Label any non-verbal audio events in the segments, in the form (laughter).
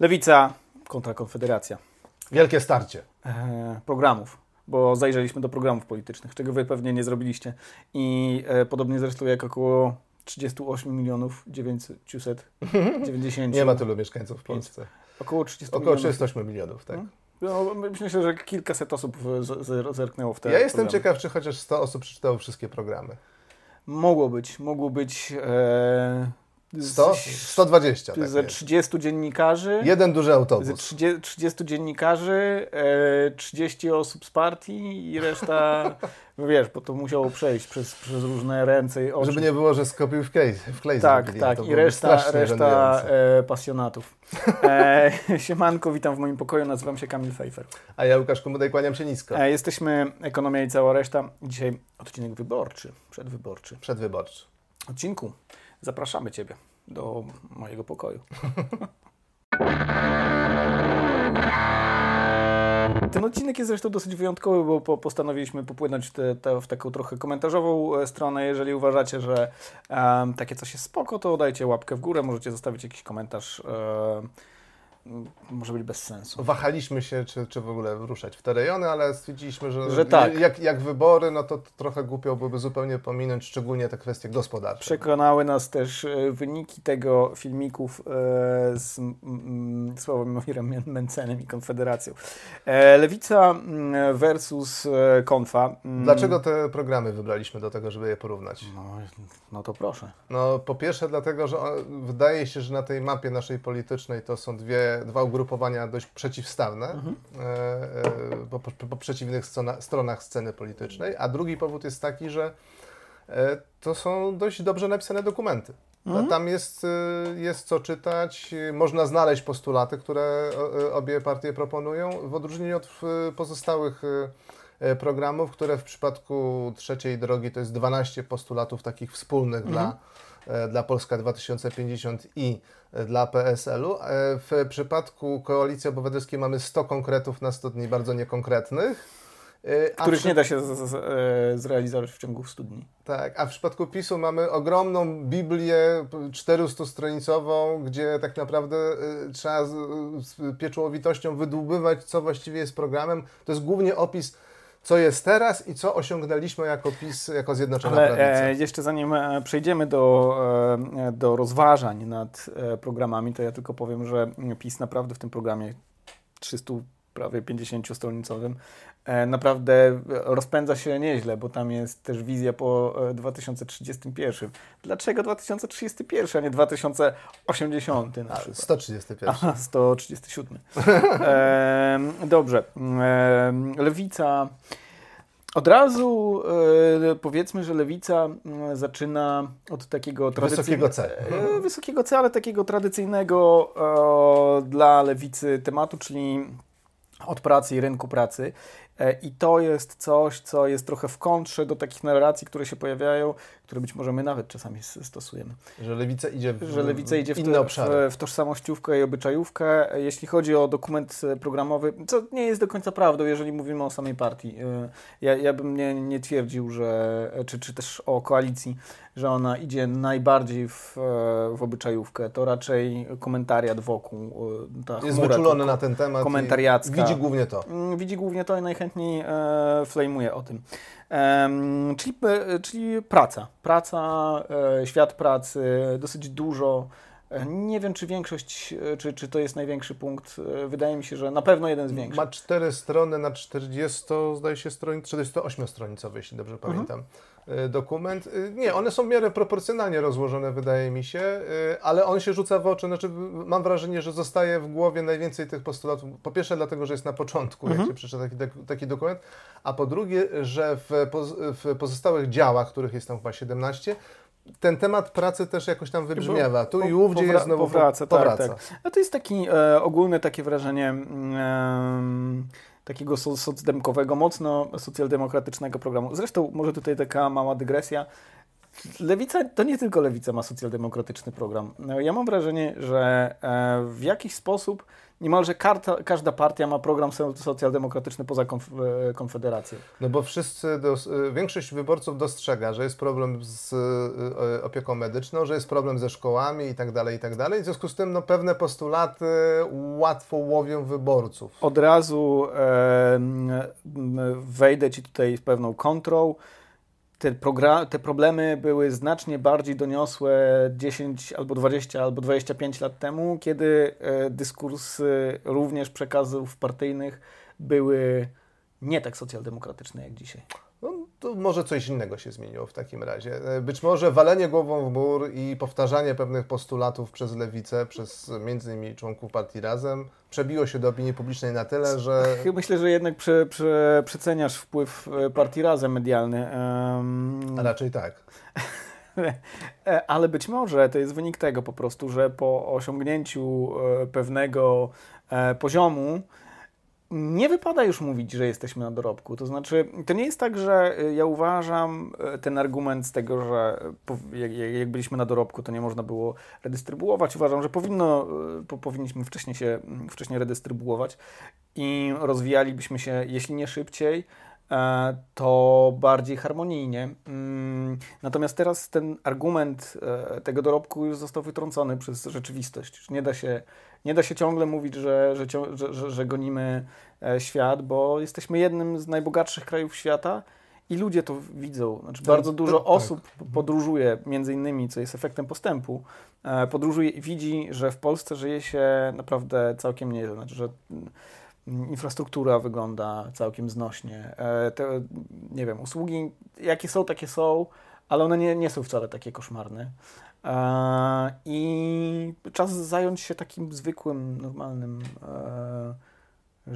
Lewica kontra Konfederacja. Wielkie starcie. E, programów, bo zajrzeliśmy do programów politycznych, czego wy pewnie nie zrobiliście. I e, podobnie zresztą jak około 38 milionów 990. (laughs) Nie ma tylu mieszkańców w Polsce. Około 30 Około milionów. 38 milionów, tak. No, myślę, że kilkaset osób z- z- zerknęło w te Ja jestem programy. ciekaw, czy chociaż 100 osób przeczytało wszystkie programy. Mogło być, mogło być e, 100? 120. Tak ze jest. 30 dziennikarzy. Jeden duży Ze autobus. 30, 30 dziennikarzy, e, 30 osób z partii i reszta, no (laughs) wiesz, bo to musiało przejść przez, przez różne ręce i oczy. Żeby nie było, że skopił w klej, w klej tak, zrobili. tak. To I reszta, reszta e, pasjonatów. E, (laughs) siemanko, witam w moim pokoju, nazywam się Kamil Fejfer. A ja, Łukasz Komodaj, kłaniam się nisko. E, jesteśmy Ekonomia i cała reszta. Dzisiaj odcinek wyborczy, przedwyborczy. Przedwyborczy. Odcinku zapraszamy Ciebie do mojego pokoju. (laughs) Ten odcinek jest zresztą dosyć wyjątkowy, bo po, postanowiliśmy popłynąć te, te, w taką trochę komentarzową e, stronę. Jeżeli uważacie, że em, takie coś jest spoko, to dajcie łapkę w górę, możecie zostawić jakiś komentarz. em, może być bez sensu. Wahaliśmy się, czy, czy w ogóle ruszać w te rejony, ale stwierdziliśmy, że, Że tak. jak, jak wybory, no to trochę głupio byłoby zupełnie pominąć szczególnie te kwestie gospodarcze. Przekonały nas też e, wyniki tego filmików e, z Sławomirem Mencenem i Konfederacją. E, Lewica mm, versus Konfa. Mm, Dlaczego te programy wybraliśmy do tego, żeby je porównać? No, no to proszę. No, po pierwsze dlatego, że wydaje się, że na tej mapie naszej politycznej to są dwie, dwa ugrupowania dość przeciwstawne Mhm. e, e, po, po, po przeciwnych strona, stronach sceny politycznej, a drugi powód jest taki, że e, to są dość dobrze napisane dokumenty. Mhm. Tam jest, jest co czytać, można znaleźć postulaty, które obie partie proponują, w odróżnieniu od pozostałych programów, które w przypadku trzeciej drogi to jest 12 postulatów takich wspólnych dla, e, dla Polska 2050 i e, dla PSL-u. E, W przypadku Koalicji Obywatelskiej mamy 100 konkretów na 100 dni bardzo niekonkretnych. e, a Których przy- nie da się z, z, e, zrealizować w ciągu 100 dni. tak, a w przypadku PiSu mamy ogromną Biblię 400-stronicową, gdzie tak naprawdę y, trzeba z, z pieczołowitością wydłubywać, co właściwie jest programem. To jest głównie opis, co jest teraz i co osiągnęliśmy jako PiS, jako Zjednoczona Ale Prawica. e, jeszcze zanim e, przejdziemy do, e, do rozważań nad e, programami, to ja tylko powiem, że PiS naprawdę w tym programie 300 prawie 50-stronicowym e, naprawdę rozpędza się nieźle, bo tam jest też wizja po e, 2031. Dlaczego 2031, a nie 2080 na A, przykład? 131. Aha, 137. Em, dobrze. Em, lewica. Od razu e, powiedzmy, że lewica zaczyna od takiego Wysokiego C. e, wysokiego C, ale takiego tradycyjnego e, dla lewicy tematu, czyli od pracy i rynku pracy. E, I to jest coś, co jest trochę w kontrze do takich narracji, które się pojawiają, które być może my nawet czasami stosujemy Że lewica idzie w, że lewica idzie w, inne obszary. w, w tożsamościówkę i obyczajówkę. Jeśli chodzi o dokument e, programowy, co nie jest do końca prawdą, jeżeli mówimy o samej partii. E, Ja, ja bym nie, nie twierdził, że, czy, czy też o koalicji, że ona idzie najbardziej w, e, w obyczajówkę. To raczej komentariat wokół. e, Ta Jest wyczulony na ten temat. komentariacka. Widzi głównie to. Mm, Widzi głównie to i najchętniej e, flejmuje o tym. Em, czyli, e, czyli praca. Praca, e, świat pracy, dosyć dużo. Nie wiem, czy większość, e, czy, czy to jest największy punkt. E, Wydaje mi się, że na pewno jeden z większych. Ma cztery strony na 40, zdaje się, stron, 48-stronicowy, jeśli dobrze Mhm. pamiętam, y, dokument. Nie, one są w miarę proporcjonalnie rozłożone, wydaje mi się, ale on się rzuca w oczy. Znaczy, mam wrażenie, że zostaje w głowie najwięcej tych postulatów. Po pierwsze, dlatego, że jest na początku, Mhm. jak się przeczyta taki, taki dokument, a po drugie, że w, w pozostałych działach, których jest tam chyba 17, ten temat pracy też jakoś tam wybrzmiewa. Tu i ówdzie powra- jest znowu powraca, powraca. Tak, tak. A to jest taki e, ogólne takie wrażenie mm, takiego so, socdemkowego, mocno socjaldemokratycznego programu. Zresztą może tutaj taka mała dygresja. lewica, to nie tylko lewica ma socjaldemokratyczny program. Ja mam wrażenie, że e, w jakiś sposób niemalże karta, każda partia ma program socjaldemokratyczny poza konf e, Konfederacją. No bo wszyscy, dos, e, większość wyborców dostrzega, że jest problem z opieką medyczną, że jest problem ze szkołami i tak dalej, i tak dalej. W związku z tym no, pewne postulaty łatwo łowią wyborców. Od razu e, wejdę Ci tutaj z pewną kontrą te, te problemy były znacznie bardziej doniosłe 10 albo 20 albo 25 lat temu, kiedy e, dyskursy również przekazów partyjnych były nie tak socjaldemokratyczne jak dzisiaj. To może coś innego się zmieniło w takim razie. E, być może walenie głową w mur i powtarzanie pewnych postulatów przez lewicę, przez między innymi członków partii Razem, przebiło się do opinii publicznej na tyle, że... Myślę, że jednak prze, prze, przeceniasz wpływ e, partii Razem medialny. Um... A raczej tak. (laughs) E, ale być może to jest wynik tego po prostu, że po osiągnięciu pewnego poziomu nie wypada już mówić, że jesteśmy na dorobku. To znaczy, to nie jest tak, że y, ja uważam y, ten argument z tego, że jak, byliśmy na dorobku, to nie można było redystrybuować. Uważam, że powinno, y, powinniśmy wcześniej się mm, wcześniej redystrybuować i rozwijalibyśmy się, jeśli nie szybciej, e, to bardziej harmonijnie. Mm, natomiast teraz ten argument e, tego dorobku już został wytrącony przez rzeczywistość. Nie da się nie da się ciągle mówić, że, że, że, że gonimy e, świat, bo jesteśmy jednym z najbogatszych krajów świata i ludzie to widzą. Znaczy, bardzo dużo osób tak. podróżuje, między innymi, co jest efektem postępu, e, podróżuje i widzi, że w Polsce żyje się naprawdę całkiem nieźle. Znaczy, że mm, infrastruktura wygląda całkiem znośnie. E, te, nie wiem, usługi jakie są, takie są, ale one nie, nie są wcale takie koszmarne. I czas zająć się takim zwykłym, normalnym e,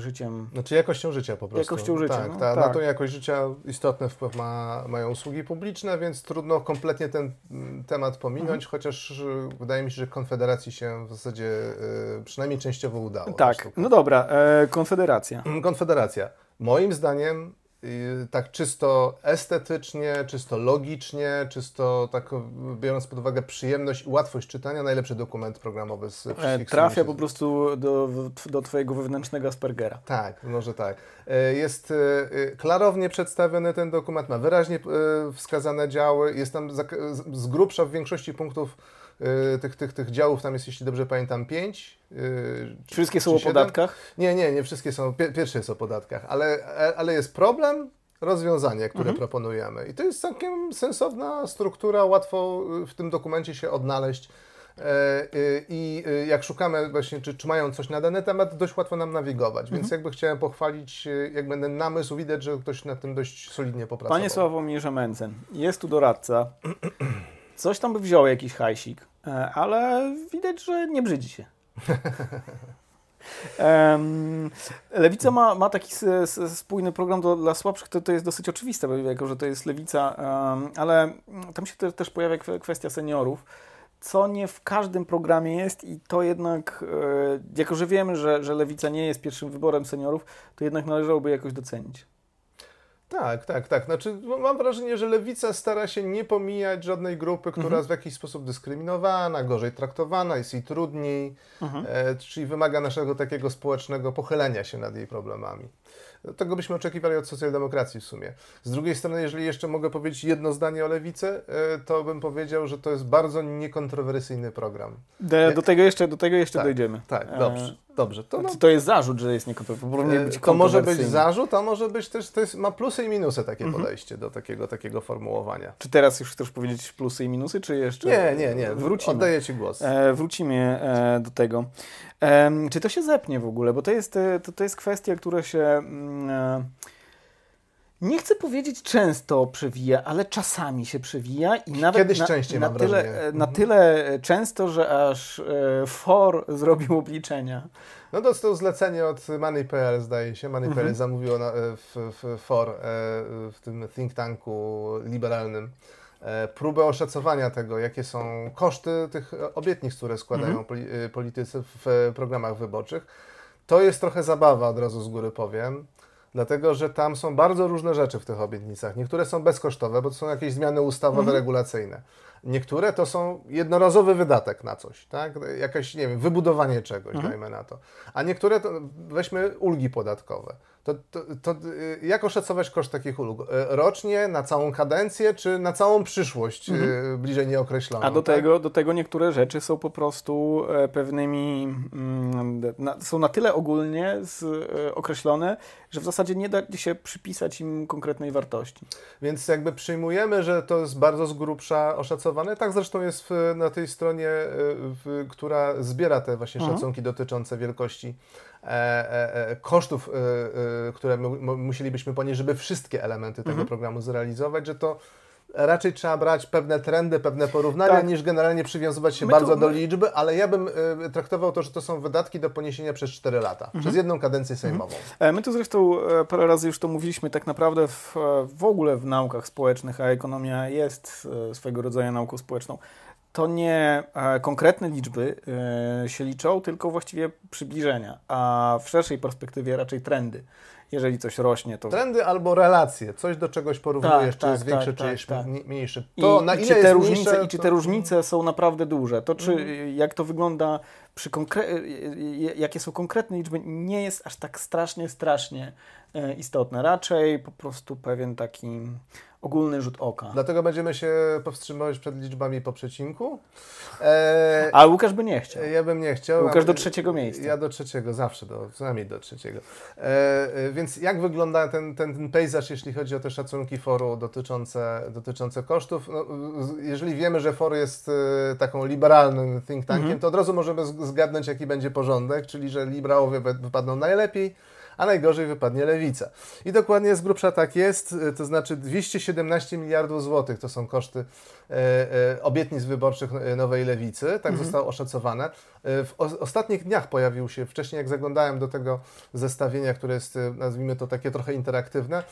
życiem. Znaczy jakością życia po prostu. Jakością życia. Tak, no, ta, tak. Na tą jakość życia istotny wpływ ma, mają usługi publiczne, więc trudno kompletnie ten mm, temat pominąć, mhm. chociaż y, wydaje mi się, że Konfederacji się w zasadzie y, przynajmniej częściowo udało. Tak, no dobra, e, Konfederacja. Konfederacja. Moim zdaniem tak czysto estetycznie, czysto logicznie, czysto tak biorąc pod uwagę przyjemność i łatwość czytania, najlepszy dokument programowy z e, wszystkich Trafia po prostu do, do Twojego wewnętrznego Aspergera. Tak, może tak. E, jest e, klarownie przedstawiony ten dokument, ma wyraźnie wskazane działy, jest tam z grubsza w większości punktów Y, tych, tych, tych działów tam jest, jeśli dobrze pamiętam, pięć. Y, wszystkie są o podatkach? Nie, nie, nie wszystkie są. Pierwsze jest o podatkach, ale, ale jest problem, rozwiązanie, które mhm. proponujemy. I to jest całkiem sensowna struktura, łatwo w tym dokumencie się odnaleźć. E, y, I jak szukamy właśnie, czy, czy mają coś na dany temat, dość łatwo nam nawigować. Więc mhm. jakby chciałem pochwalić, jak będę namysł, widać, że ktoś nad tym dość solidnie popracował. Panie Sławomirze Mencen, jest tu doradca. Coś tam by wziął jakiś hajsik. E, ale widać, że nie brzydzi się. (laughs) Lewica ma, ma taki spójny program do, dla słabszych, to, to jest dosyć oczywiste, jako że to jest lewica, ale tam się te, też pojawia kwestia seniorów, co nie w każdym programie jest i to jednak, e, jako że wiemy, że, że lewica nie jest pierwszym wyborem seniorów, to jednak należałoby jakoś docenić. Tak, tak, tak. Znaczy, mam wrażenie, że lewica stara się nie pomijać żadnej grupy, która mhm. jest w jakiś sposób dyskryminowana, gorzej traktowana, jest jej trudniej, mhm. e, czyli wymaga naszego takiego społecznego pochylenia się nad jej problemami. Tego byśmy oczekiwali od socjaldemokracji w sumie. Z drugiej strony, jeżeli jeszcze mogę powiedzieć jedno zdanie o lewicy, e, to bym powiedział, że to jest bardzo niekontrowersyjny program. Do, do tego jeszcze, do tego jeszcze tak, dojdziemy. Tak, dobrze. E, dobrze. To, no, to jest zarzut, że jest niekontrowersyjny. E, to może być zarzut, a może być też, to jest, ma plusy i minusy takie mhm. podejście do takiego, takiego formułowania. Czy teraz już chcesz powiedzieć plusy i minusy, czy jeszcze? Nie, nie, nie. Wrócimy. Oddaję Ci głos. E, wrócimy e, do tego. E, czy to się zepnie w ogóle? Bo to jest, to, to jest kwestia, która się... Mm, e, nie chcę powiedzieć często przewija, ale czasami się przewija i nawet Kiedyś na, częściej na, tyle, na mhm. tyle często, że aż e, FOR zrobił obliczenia. No dostał zlecenie od Money.pl zdaje się. Money.pl mhm. zamówiło na, w, w FOR, e, w tym think tanku liberalnym e, próbę oszacowania tego, jakie są koszty tych obietnic, które składają mhm. politycy w programach wyborczych. To jest trochę zabawa, od razu z góry powiem Dlatego, że tam są bardzo różne rzeczy w tych obietnicach. Niektóre są bezkosztowe, bo to są jakieś zmiany ustawowe, mhm. regulacyjne. Niektóre to są jednorazowy wydatek na coś, tak? Jakaś, nie wiem, wybudowanie czegoś, mhm. dajmy na to. A niektóre to, weźmy ulgi podatkowe. To, to, to, y, jak oszacować koszt takich ulg? Y, rocznie, na całą kadencję, czy na całą przyszłość, y, mhm. bliżej nieokreśloną? A do, tak? tego, do tego niektóre rzeczy są po prostu e, pewnymi, mm, są na tyle ogólnie z, e, określone, że w zasadzie nie da się przypisać im konkretnej wartości. Więc jakby przyjmujemy, że to jest bardzo z grubsza Tak zresztą jest w, na tej stronie, w, która zbiera te właśnie mhm. szacunki dotyczące wielkości E, e, e, kosztów, które musielibyśmy ponieść, żeby wszystkie elementy tego mhm. programu zrealizować, że to raczej trzeba brać pewne trendy, pewne porównania, tak. niż generalnie przywiązywać się my bardzo tu, do liczby, ale ja bym y, traktował to, że to są wydatki do poniesienia przez 4 lata, mhm. przez jedną kadencję sejmową. Mhm. My tu zresztą parę razy już to mówiliśmy, tak naprawdę w, w ogóle w naukach społecznych, a ekonomia jest swojego rodzaju nauką społeczną, to nie e, konkretne liczby e, się liczą, tylko właściwie przybliżenia, a w szerszej perspektywie raczej trendy. Jeżeli coś rośnie, to. Trendy albo relacje, coś do czegoś porównujesz, tak, czy tak, jest większe, tak, czy jest tak. mniejsze. To I, na ile czy te różnice, mniejsze, I czy te różnice są naprawdę duże? To czy mhm. jak to wygląda przy konkre... jakie są konkretne liczby, nie jest aż tak strasznie, strasznie e, istotne. Raczej po prostu pewien taki ogólny rzut oka. Dlatego będziemy się powstrzymywać przed liczbami po przecinku. E, A Łukasz by nie chciał. Ja bym nie chciał. Łukasz do trzeciego miejsca. Ja do trzeciego, zawsze, do, przynajmniej do trzeciego. E, e, więc jak wygląda ten, ten, ten pejzaż, jeśli chodzi o te szacunki foru dotyczące, dotyczące kosztów? No, jeżeli wiemy, że for jest e, taką liberalnym think tankiem, mhm. to od razu możemy zgadnąć, jaki będzie porządek, czyli że liberałowie wypadną najlepiej, a najgorzej wypadnie lewica. I dokładnie z grubsza tak jest, e, to znaczy 217 miliardów złotych to są koszty obietnic wyborczych nowej lewicy, tak mhm. zostało oszacowane. W ostatnich dniach pojawił się, wcześniej jak zaglądałem do tego zestawienia, które jest, nazwijmy to takie trochę interaktywne,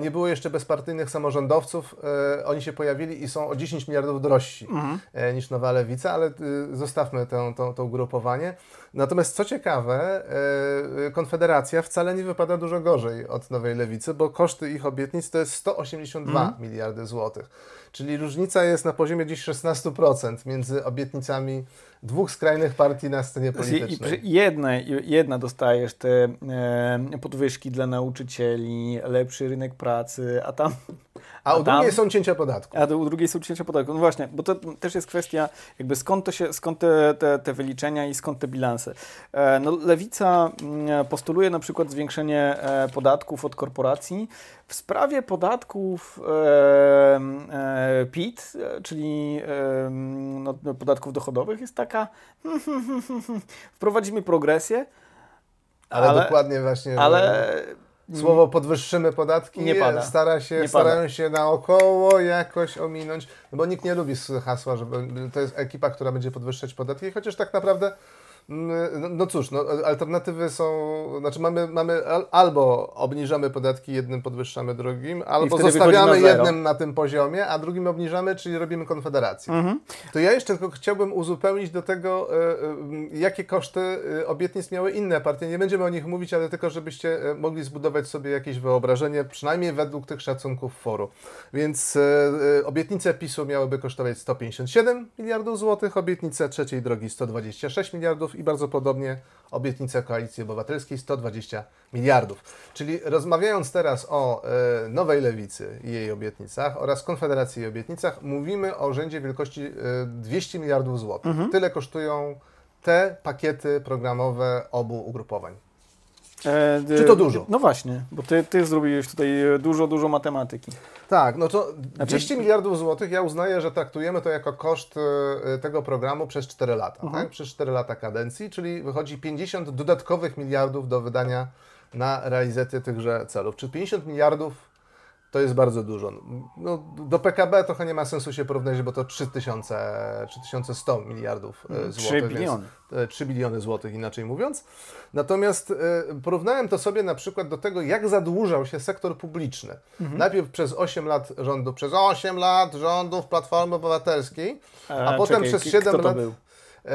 nie było jeszcze bezpartyjnych samorządowców, oni się pojawili i są o 10 miliardów drożsi mhm. niż nowa lewica, ale zostawmy to, to, to ugrupowanie. Natomiast co ciekawe, Konfederacja wcale nie wypada dużo gorzej od Nowej Lewicy, bo koszty ich obietnic to jest 182 mm. miliardy złotych. Czyli różnica jest na poziomie dziś 16% między obietnicami dwóch skrajnych partii na scenie politycznej. Jedna, jedna dostajesz te e, podwyżki dla nauczycieli, lepszy rynek pracy, a tam a, u drugiej są cięcia podatku. A u drugiej są cięcia podatku. No właśnie, bo to też jest kwestia, jakby skąd, to się, skąd te, te, te wyliczenia i skąd te bilanse. E, no, Lewica mm, postuluje na przykład zwiększenie e, podatków od korporacji. W sprawie podatków e, PIT, czyli e, no, podatków dochodowych, jest taka (laughs) wprowadzimy progresję. Ale, ale dokładnie właśnie. Ale Słowo podwyższymy podatki nie pada. Stara się, nie starają pada. się naokoło jakoś ominąć, no bo nikt nie lubi hasła, że to jest ekipa, która będzie podwyższać podatki, chociaż tak naprawdę no, no cóż, no, alternatywy są, znaczy mamy, mamy albo obniżamy podatki jednym, podwyższamy drugim, albo zostawiamy na jednym na tym poziomie, a drugim obniżamy, czyli robimy konfederację. Mhm. To ja jeszcze tylko chciałbym uzupełnić do tego, e, e, jakie koszty e, obietnic miały inne partie. Nie będziemy o nich mówić, ale tylko żebyście mogli zbudować sobie jakieś wyobrażenie, przynajmniej według tych szacunków foru. Więc obietnice PiSu miałyby kosztować 157 miliardów złotych, obietnice trzeciej drogi 126 miliardów i bardzo podobnie obietnica Koalicji Obywatelskiej 120 miliardów. Czyli rozmawiając teraz o e, Nowej Lewicy i jej obietnicach oraz Konfederacji i obietnicach, mówimy o rzędzie wielkości e, 200 miliardów złotych. Mhm. Tyle kosztują te pakiety programowe obu ugrupowań. E, Czy to dużo? No właśnie, bo ty, ty zrobiłeś tutaj dużo, dużo matematyki. Tak, no to znaczy... 200 miliardów złotych ja uznaję, że traktujemy to jako koszt e, tego programu przez 4 lata, uh mhm. -huh. tak? przez 4 lata kadencji, czyli wychodzi 50 dodatkowych miliardów do wydania na realizację tychże celów. Czy 50 miliardów to jest bardzo dużo. No, do PKB trochę nie ma sensu się porównać, bo to 3000, 3100 miliardów e, mm, złotych. 3 biliony. 3 e, biliony złotych, inaczej mówiąc. Natomiast e, porównałem to sobie na przykład do tego, jak zadłużał się sektor publiczny. Mhm. Najpierw przez 8 lat rządu, przez 8 lat rządów Platformy Obywatelskiej, a, a potem czekaj, przez 7 lat. Był? E,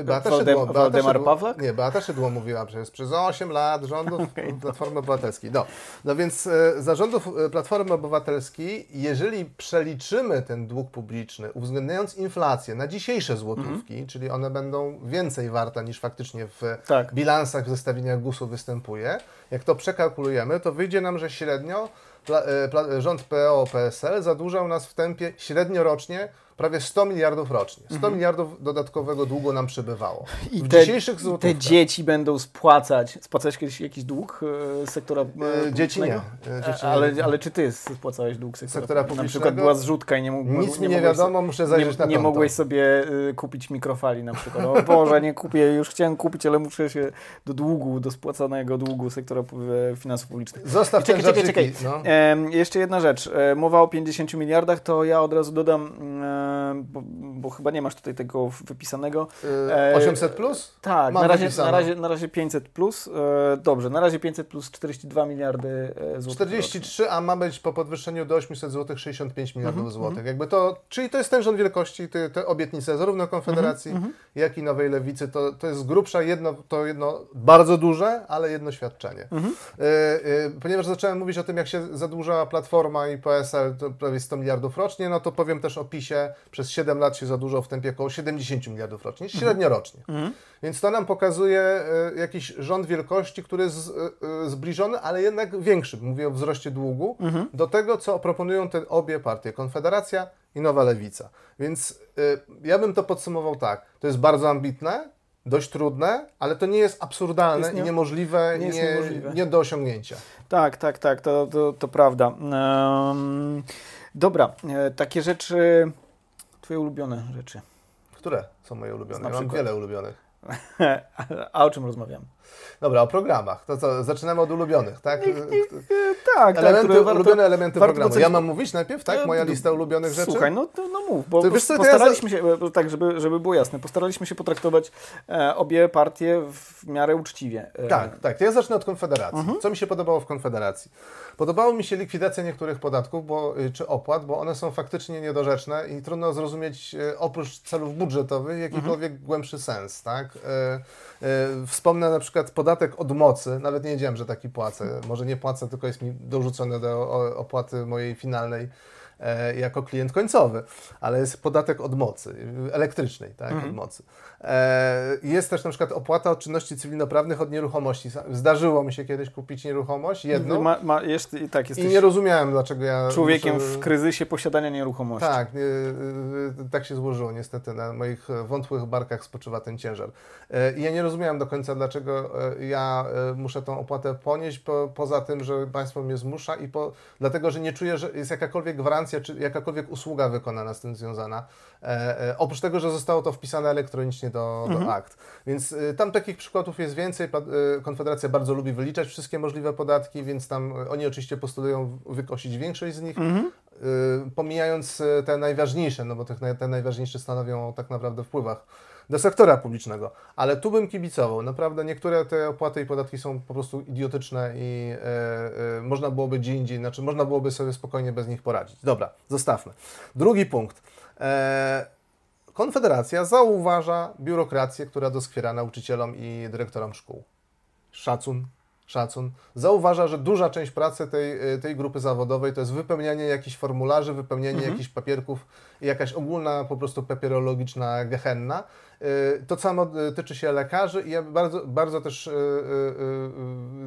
e, Beata Waldem- Szydło, Beata Waldemar Szydło- Pawlak? Nie, Beata Szydło mówiła przez, przez 8 lat rządów (laughs) Platformy Obywatelskiej. No, no więc e, za rządów e, Platformy Obywatelskiej, jeżeli przeliczymy ten dług publiczny, uwzględniając inflację na dzisiejsze złotówki, czyli one będą więcej warte niż faktycznie w Tak. bilansach, w zestawieniach GUS-u występuje, jak to przekalkulujemy, to wyjdzie nam, że średnio pla, e, pla, rząd PO-PSL zadłużał nas w tempie średnio rocznie prawie 100 miliardów rocznie. 100 miliardów dodatkowego długu nam przybywało. Mhm. I w te, dzisiejszych i te dzieci będą spłacać. Spłacałeś kiedyś jakiś dług e, sektora e, E, dzieci nie. E, dzieci nie. ale, ale czy ty spłacałeś dług sektora, Sektora Na publicznego? przykład była zrzutka i nie, mógł, Nic nie mogłeś wiadomo, so- muszę zajrzeć nie, na nie konto. mogłeś sobie kupić mikrofali na przykład. O Boże, nie kupię, już chciałem kupić, ale muszę się do długu, do spłacanego długu sektora e, finansów publicznych. Zostaw Czekaj, ten czekaj, rzeczyki, czekaj. No. Em, jeszcze jedna rzecz. E, mowa o 50 miliardach, to ja od razu dodam, em, bo, bo chyba nie masz tutaj tego wypisanego. E, e, 800 plus? Tak, Mam na razie, na, razie, na razie 500 plus. E, dobrze, na razie 500 plus 42 miliardy e, złotych. 43, a ma być po podwyższeniu do 800 zł 65 miliardów Mhm, złotych. Jakby to, czyli to jest ten rząd wielkości, te, te obietnice zarówno Konfederacji, Mhm, jak i Nowej Lewicy. To, to jest z grubsza jedno, to jedno bardzo duże, ale jedno świadczenie. Mhm. E, e, ponieważ zacząłem mówić o tym, jak się zadłuża Platforma i PSL, to prawie 100 miliardów rocznie, no to powiem też o PiSie. Przez 7 lat się zadłużał w tempie około 70 miliardów rocznie, średnio rocznie. Mhm. Więc to nam pokazuje e, jakiś rząd wielkości, który jest z, e, zbliżony, ale jednak większy, mówię o wzroście długu, Mhm. do tego, co proponują te obie partie, Konfederacja i Nowa Lewica. Więc e, ja bym to podsumował tak, to jest bardzo ambitne, dość trudne, ale to nie jest absurdalne Jest nie- i niemożliwe, nie nie, niemożliwe. nie do osiągnięcia. Tak, tak, tak, to, to, to prawda. Em, dobra, takie rzeczy, twoje ulubione rzeczy. Które są moje ulubione? Na Ja mam wiele ulubionych. (laughs) A o czym rozmawiam? Dobra, o programach. To co, zaczynamy od ulubionych, tak? Tak, tak, Elementy, warto- ulubione elementy warto programu. Ja mam mówić najpierw, tak? Moja E, lista ulubionych rzeczy? Słuchaj, no, to, no mów, bo To wiesz co, to ja postaraliśmy się, e, tak, żeby, żeby było jasne, postaraliśmy się potraktować e, obie partie w miarę uczciwie. E, Tak, tak. To ja zacznę od Konfederacji. Mhm. Co mi się podobało w Konfederacji? Podobało mi się likwidacja niektórych podatków bo, y, czy opłat, bo one są faktycznie niedorzeczne i trudno zrozumieć y, oprócz celów budżetowych jakikolwiek Mhm. głębszy sens. Tak? Y, y, Wspomnę na przykład podatek od mocy. Nawet nie wiedziałem, że taki płacę. Może nie płacę, tylko jest mi dorzucone do opłaty mojej finalnej jako klient końcowy, ale jest podatek od mocy, y, elektrycznej, tak, Mhm. od mocy. E, Jest też na przykład opłata od czynności cywilnoprawnych od nieruchomości. Zdarzyło mi się kiedyś kupić nieruchomość, jedną, Ma, ma, jest, i tak, i nie rozumiałem, dlaczego ja człowiekiem muszę... w kryzysie posiadania nieruchomości. Tak, nie, y, tak się złożyło niestety. Na moich e, wątłych barkach spoczywa ten ciężar. E, I ja nie rozumiałem do końca, dlaczego e, ja e, muszę tą opłatę ponieść, po, poza tym, że państwo mnie zmusza i po, dlatego, że nie czuję, że jest jakakolwiek gwarancja, czy jakakolwiek usługa wykonana z tym związana. E, e, Oprócz tego, że zostało to wpisane elektronicznie do, do akt. Więc y, tam takich przykładów jest więcej. Y, Konfederacja bardzo lubi wyliczać wszystkie możliwe podatki, więc tam y, oni oczywiście postulują wykosić większość z nich. Mhm. Y, pomijając te najważniejsze, no bo naj- te najważniejsze stanowią tak naprawdę wpływach do sektora publicznego. Ale tu bym kibicował. Naprawdę niektóre te opłaty i podatki są po prostu idiotyczne i y, y, można byłoby gdzie indziej, znaczy można byłoby sobie spokojnie bez nich poradzić. Dobra, zostawmy. Drugi punkt. E, Konfederacja zauważa biurokrację, która doskwiera nauczycielom i dyrektorom szkół. Szacun, szacun. Zauważa, że duża część pracy tej, y, tej grupy zawodowej to jest wypełnianie jakichś formularzy, wypełnianie Mhm. jakichś papierków i jakaś ogólna po prostu papierologiczna gehenna. Y, To samo y, tyczy się lekarzy i ja bardzo, bardzo też y,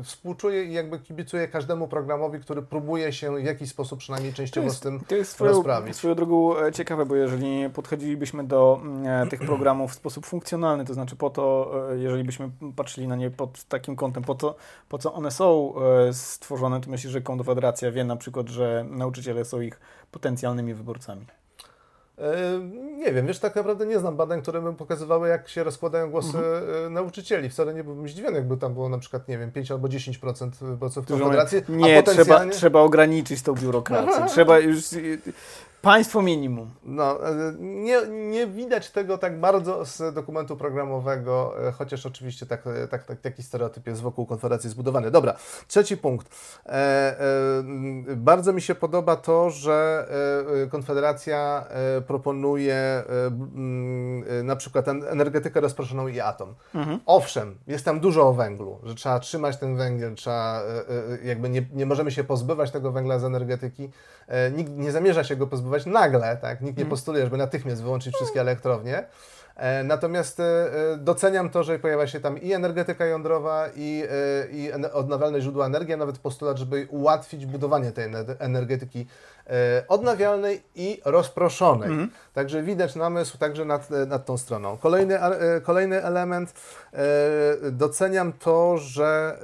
współczuję i jakby kibicuję każdemu programowi, który próbuje się w jakiś sposób przynajmniej To częściowo z jest, tym to jest swoją, rozprawić. swoją drogą e, ciekawe, bo jeżeli podchodzilibyśmy do mm, e, tych programów w sposób funkcjonalny, to znaczy po to, e, jeżeli byśmy patrzyli na nie pod takim kątem, po co, po co one są stworzone, to myślę, że Konfederacja wie na przykład, że nauczyciele są ich potencjalnymi wyborcami. E, Nie wiem, wiesz, tak naprawdę nie znam badań, które by pokazywały, jak się rozkładają głosy Mhm. e, nauczycieli. Wcale nie byłbym zdziwiony, jakby tam było na przykład, nie wiem, 5 albo 10% wyborców Którzy Konfederacji, Nie, a trzeba, potencjalnie... trzeba ograniczyć tą biurokrację. (laughs) Trzeba już Państwo minimum. No, e, nie, nie widać tego tak bardzo z dokumentu programowego, e, chociaż oczywiście tak, e, tak, tak, taki stereotyp jest wokół Konfederacji zbudowany. Dobra, trzeci punkt. E, e, bardzo mi się podoba to, że Konfederacja proponuje na przykład energetykę rozproszoną i atom. Mhm. Owszem, jest tam dużo o węglu, że trzeba trzymać ten węgiel, trzeba, jakby nie, nie możemy się pozbywać tego węgla z energetyki. Nikt nie zamierza się go pozbywać nagle, tak? Nikt nie mhm. postuluje, żeby natychmiast wyłączyć wszystkie elektrownie. E, natomiast e, e, doceniam to, że pojawia się tam i energetyka jądrowa, i, i odnawialne źródła energii, a nawet postulat, żeby ułatwić budowanie tej energetyki odnawialnej i rozproszonej. Mhm. Także widać namysł także nad, nad tą stroną. Kolejny, kolejny element, doceniam to, że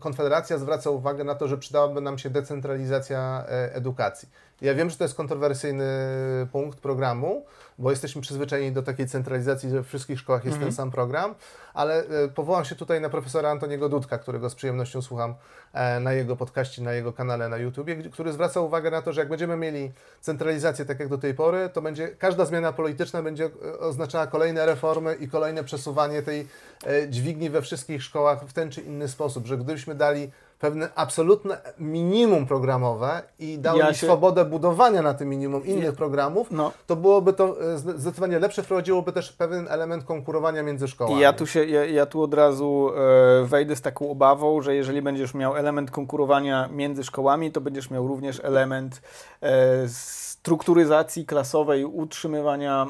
Konfederacja zwraca uwagę na to, że przydałaby nam się decentralizacja edukacji. Ja wiem, że to jest kontrowersyjny punkt programu, bo jesteśmy przyzwyczajeni do takiej centralizacji, że w wszystkich szkołach jest ten mhm. sam program, ale e, powołam się tutaj na profesora Antoniego Dudka, którego z przyjemnością słucham e, na jego podcaście, na jego kanale na YouTubie, który zwraca uwagę na to, że jak będziemy mieli centralizację tak jak do tej pory, to będzie każda zmiana polityczna będzie e, oznaczała kolejne reformy i kolejne przesuwanie tej dźwigni we wszystkich szkołach w ten czy inny sposób, że gdybyśmy dali pewne absolutne minimum programowe i dało ja mi się... swobodę budowania na tym minimum innych ja... programów, no. to byłoby to e, zdecydowanie lepsze, wprowadziłoby też pewien element konkurowania między szkołami. Ja tu, się, ja, ja tu od razu e, wejdę z taką obawą, że jeżeli będziesz miał element konkurowania między szkołami, to będziesz miał również element e, strukturyzacji klasowej, utrzymywania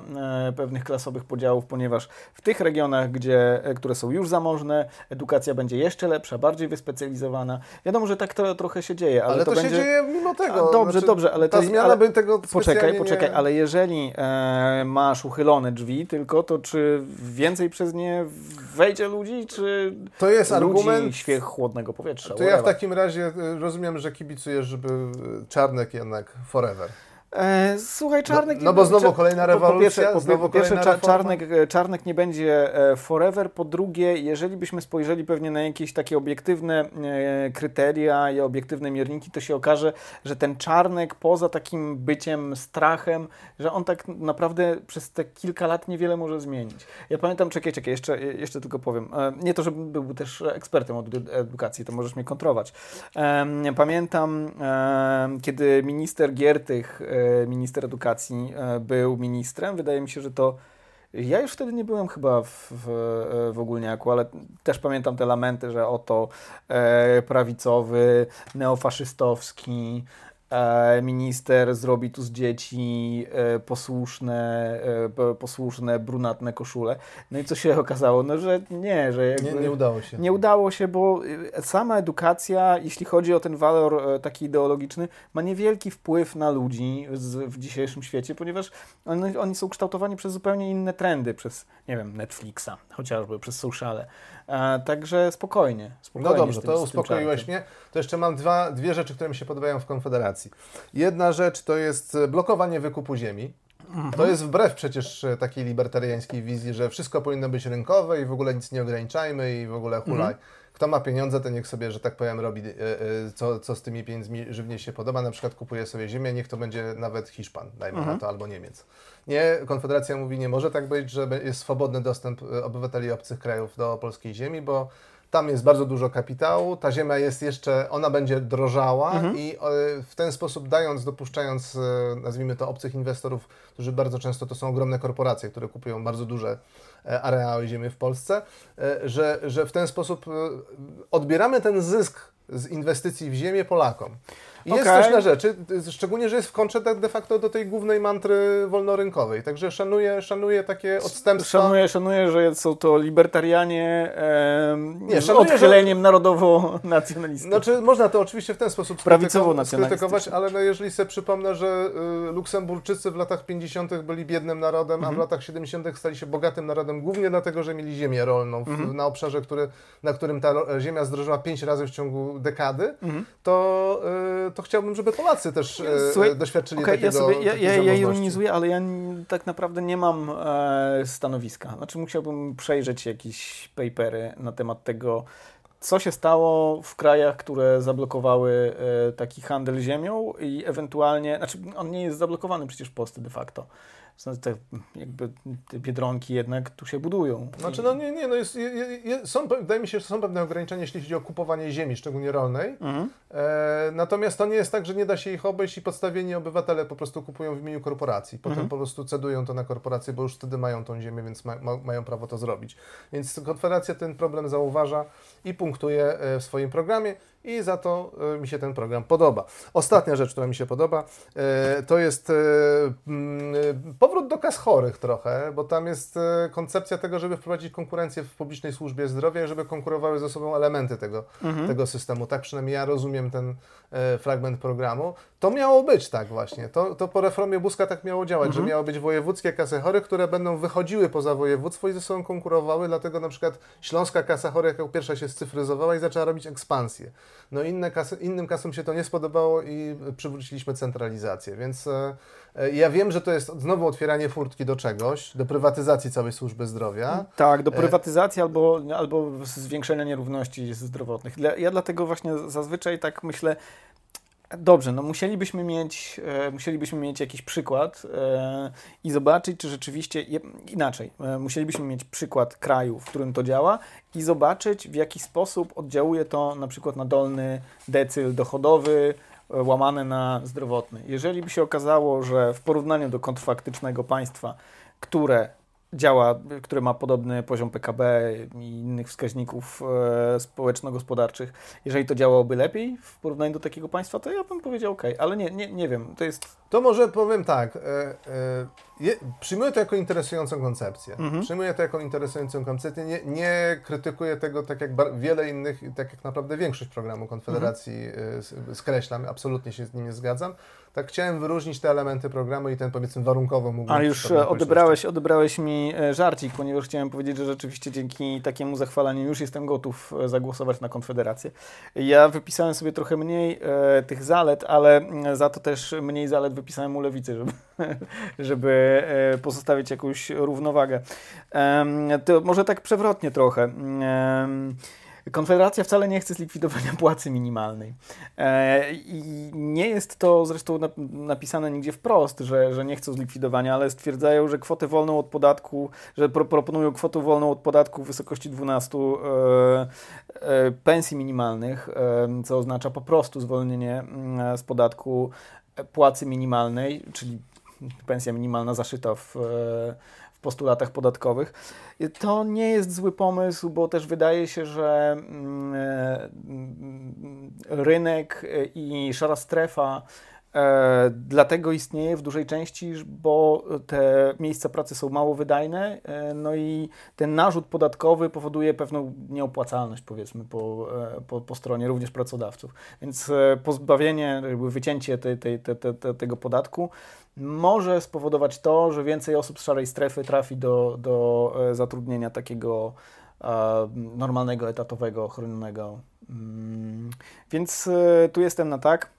e, pewnych klasowych podziałów, ponieważ w tych regionach, gdzie, e, które są już zamożne, edukacja będzie jeszcze lepsza, bardziej wyspecjalizowana. Wiadomo, że tak to trochę się dzieje, ale, ale to, to będzie... się dzieje mimo tego. Dobrze, znaczy, dobrze, ale ta to, zmiana ale... by tego Poczekaj, poczekaj, nie... ale jeżeli e, masz uchylone drzwi tylko, to czy więcej przez nie wejdzie ludzi, czy to jest ludzi argument świech chłodnego powietrza? To ja w takim razie e, rozumiem, że kibicujesz, żeby Czarnek jednak forever. E, słuchaj, Czarnek... No, no bo znowu kolejna rewolucja, po, po, po, po pierwsze, Czarnek, e, Czarnek nie będzie e, forever, po drugie, jeżeli byśmy spojrzeli pewnie na jakieś takie obiektywne kryteria i obiektywne mierniki, to się okaże, że ten Czarnek poza takim byciem strachem, że on tak naprawdę przez te kilka lat niewiele może zmienić. Ja pamiętam, czekaj, czekaj, jeszcze, jeszcze tylko powiem, nie to, żebym był też ekspertem od edukacji, to możesz mnie kontrować. Pamiętam, kiedy minister Giertych minister edukacji e, był ministrem. Wydaje mi się, że to. Ja już wtedy nie byłem chyba w, w, w ogólniaku, ale też pamiętam te lamenty, że oto e, prawicowy, neofaszystowski, E, minister zrobi tu z dzieci e, posłuszne, e, posłuszne brunatne koszule. No i co się (laughs) okazało? No, że nie, że nie, nie udało się. Nie udało się, bo sama edukacja, jeśli chodzi o ten walor taki ideologiczny, ma niewielki wpływ na ludzi w dzisiejszym świecie, ponieważ oni, oni są kształtowani przez zupełnie inne trendy, przez, nie wiem, Netflixa, chociażby przez sociale. Także spokojnie. spokojnie no dobrze, tym, to uspokoiłeś mnie. To jeszcze mam dwa, dwie rzeczy, które mi się podobają w Konfederacji. Jedna rzecz to jest blokowanie wykupu ziemi. Mhm. To jest wbrew przecież takiej libertariańskiej wizji, że wszystko powinno być rynkowe i w ogóle nic nie ograniczajmy i w ogóle hulaj. Mhm. Kto ma pieniądze, to niech sobie, że tak powiem, robi, e, e, co, co z tymi pieniędzmi żywnie się podoba. Na przykład kupuje sobie ziemię, niech to będzie nawet Hiszpan, dajmy mhm. na to, albo Niemiec. Nie, Konfederacja mówi, nie może tak być, że jest swobodny dostęp e, obywateli obcych krajów do polskiej ziemi, bo tam jest bardzo dużo kapitału, ta ziemia jest jeszcze, ona będzie drożała mhm. i w ten sposób dając, dopuszczając, nazwijmy to, obcych inwestorów, którzy bardzo często to są ogromne korporacje, które kupują bardzo duże areały ziemi w Polsce, że, że w ten sposób odbieramy ten zysk z inwestycji w ziemię Polakom. I okay. jest coś na rzeczy, szczególnie, że jest w kontrze de facto do tej głównej mantry wolnorynkowej. Także szanuję, szanuję takie odstępstwa. Szanuję, szanuję, że są to libertarianie e, Nie, z odchyleniem że... narodowo-nacjonalistycznym. Znaczy, można to oczywiście w ten sposób skrytykować, ale no, jeżeli sobie przypomnę, że y, Luksemburczycy w latach 50. byli biednym narodem, mhm. a w mhm. latach 70. stali się bogatym narodem, głównie dlatego, że mieli ziemię rolną w, mhm. na obszarze, który, na którym ta ziemia zdrożyła pięć razy w ciągu dekady, mhm. to y, to chciałbym, żeby Polacy też e, Słuchaj, doświadczyli okay, takiego, ja, sobie, ja, ja, ja ironizuję, ale ja tak naprawdę nie mam e, stanowiska. Znaczy musiałbym przejrzeć jakieś papery na temat tego, co się stało w krajach, które zablokowały e, taki handel ziemią i ewentualnie, znaczy on nie jest zablokowany przecież w Polsce de facto. Te, jakby te biedronki jednak tu się budują. Znaczy, no nie, nie, no jest, jest, są, wydaje mi się, że są pewne ograniczenia, jeśli chodzi o kupowanie ziemi, szczególnie rolnej. Mhm. E, natomiast to nie jest tak, że nie da się ich obejść i podstawieni obywatele po prostu kupują w imieniu korporacji. Potem mhm. po prostu cedują to na korporacje, bo już wtedy mają tą ziemię, więc ma, ma, mają prawo to zrobić. Więc Konfederacja ten problem zauważa i punktuje e, w swoim programie i za to e, mi się ten program podoba. Ostatnia rzecz, która mi się podoba, e, to jest mm, powrót do kas chorych trochę, bo tam jest koncepcja tego, żeby wprowadzić konkurencję w publicznej służbie zdrowia i żeby konkurowały ze sobą elementy tego, mhm. tego systemu. Tak przynajmniej ja rozumiem ten fragment programu. To miało być tak właśnie. To, to po reformie Buzka tak miało działać, mhm. że miały być wojewódzkie kasy chorych, które będą wychodziły poza województwo i ze sobą konkurowały, dlatego na przykład Śląska Kasa Chorych jako pierwsza się scyfryzowała i zaczęła robić ekspansję. No inne kasy, innym kasom się to nie spodobało i przywróciliśmy centralizację, więc e, e, ja wiem, że to jest znowu otwieranie furtki do czegoś, do prywatyzacji całej służby zdrowia. Tak, do e, prywatyzacji albo, albo zwiększenia nierówności zdrowotnych. Ja dlatego właśnie zazwyczaj tak myślę, Dobrze, no musielibyśmy mieć, e, musielibyśmy mieć jakiś przykład e, i zobaczyć, czy rzeczywiście inaczej. E, musielibyśmy mieć przykład kraju, w którym to działa i zobaczyć, w jaki sposób oddziałuje to na przykład na dolny decyl dochodowy, łamane na zdrowotny. Jeżeli by się okazało, że w porównaniu do kontrfaktycznego państwa, które działa, który ma podobny poziom PKB i innych wskaźników e, społeczno-gospodarczych, jeżeli to działałoby lepiej w porównaniu do takiego państwa, to ja bym powiedział ok, ale nie, nie, nie wiem, to jest... To może powiem tak, e, e, przyjmuję to jako interesującą koncepcję. Mhm. Przyjmuję to jako interesującą koncepcję. Nie, nie krytykuję tego tak jak wiele innych, tak jak naprawdę większość programu Konfederacji mhm. skreślam, absolutnie się z nim nie zgadzam tak chciałem wyróżnić te elementy programu i ten powiedzmy warunkowo mógł Ale już odebrałeś, odebrałeś mi e, żarcik, ponieważ chciałem powiedzieć, że rzeczywiście dzięki takiemu zachwalaniu już jestem gotów e, zagłosować na Konfederację. Ja wypisałem sobie trochę mniej e, tych zalet, ale za to też mniej zalet wypisałem u Lewicy, żeby, (laughs) żeby e, pozostawić jakąś równowagę. E, to może tak przewrotnie trochę. E, Konfederacja wcale nie chce zlikwidowania płacy minimalnej. E, I nie jest to zresztą napisane nigdzie wprost, że, że nie chcą zlikwidowania, ale stwierdzają, że kwotę wolną od podatku, że pro, proponują kwotę wolną od podatku w wysokości 12 e, e, pensji minimalnych, co oznacza po prostu zwolnienie mm, z podatku płacy minimalnej, czyli pensja minimalna zaszyta w postulatach podatkowych. To nie jest zły pomysł, bo też wydaje się, że mm, e, rynek i szara strefa E, dlatego istnieje w dużej części, bo te miejsca pracy są mało wydajne, e, no i ten narzut podatkowy powoduje pewną nieopłacalność, powiedzmy, po, e, po, po stronie również pracodawców. Więc e, pozbawienie, wycięcie tej, te, te, tego podatku może spowodować to, że więcej osób z szarej strefy trafi do, do e, zatrudnienia takiego e, normalnego, etatowego, chronionego. Mm, więc tu jestem na tak.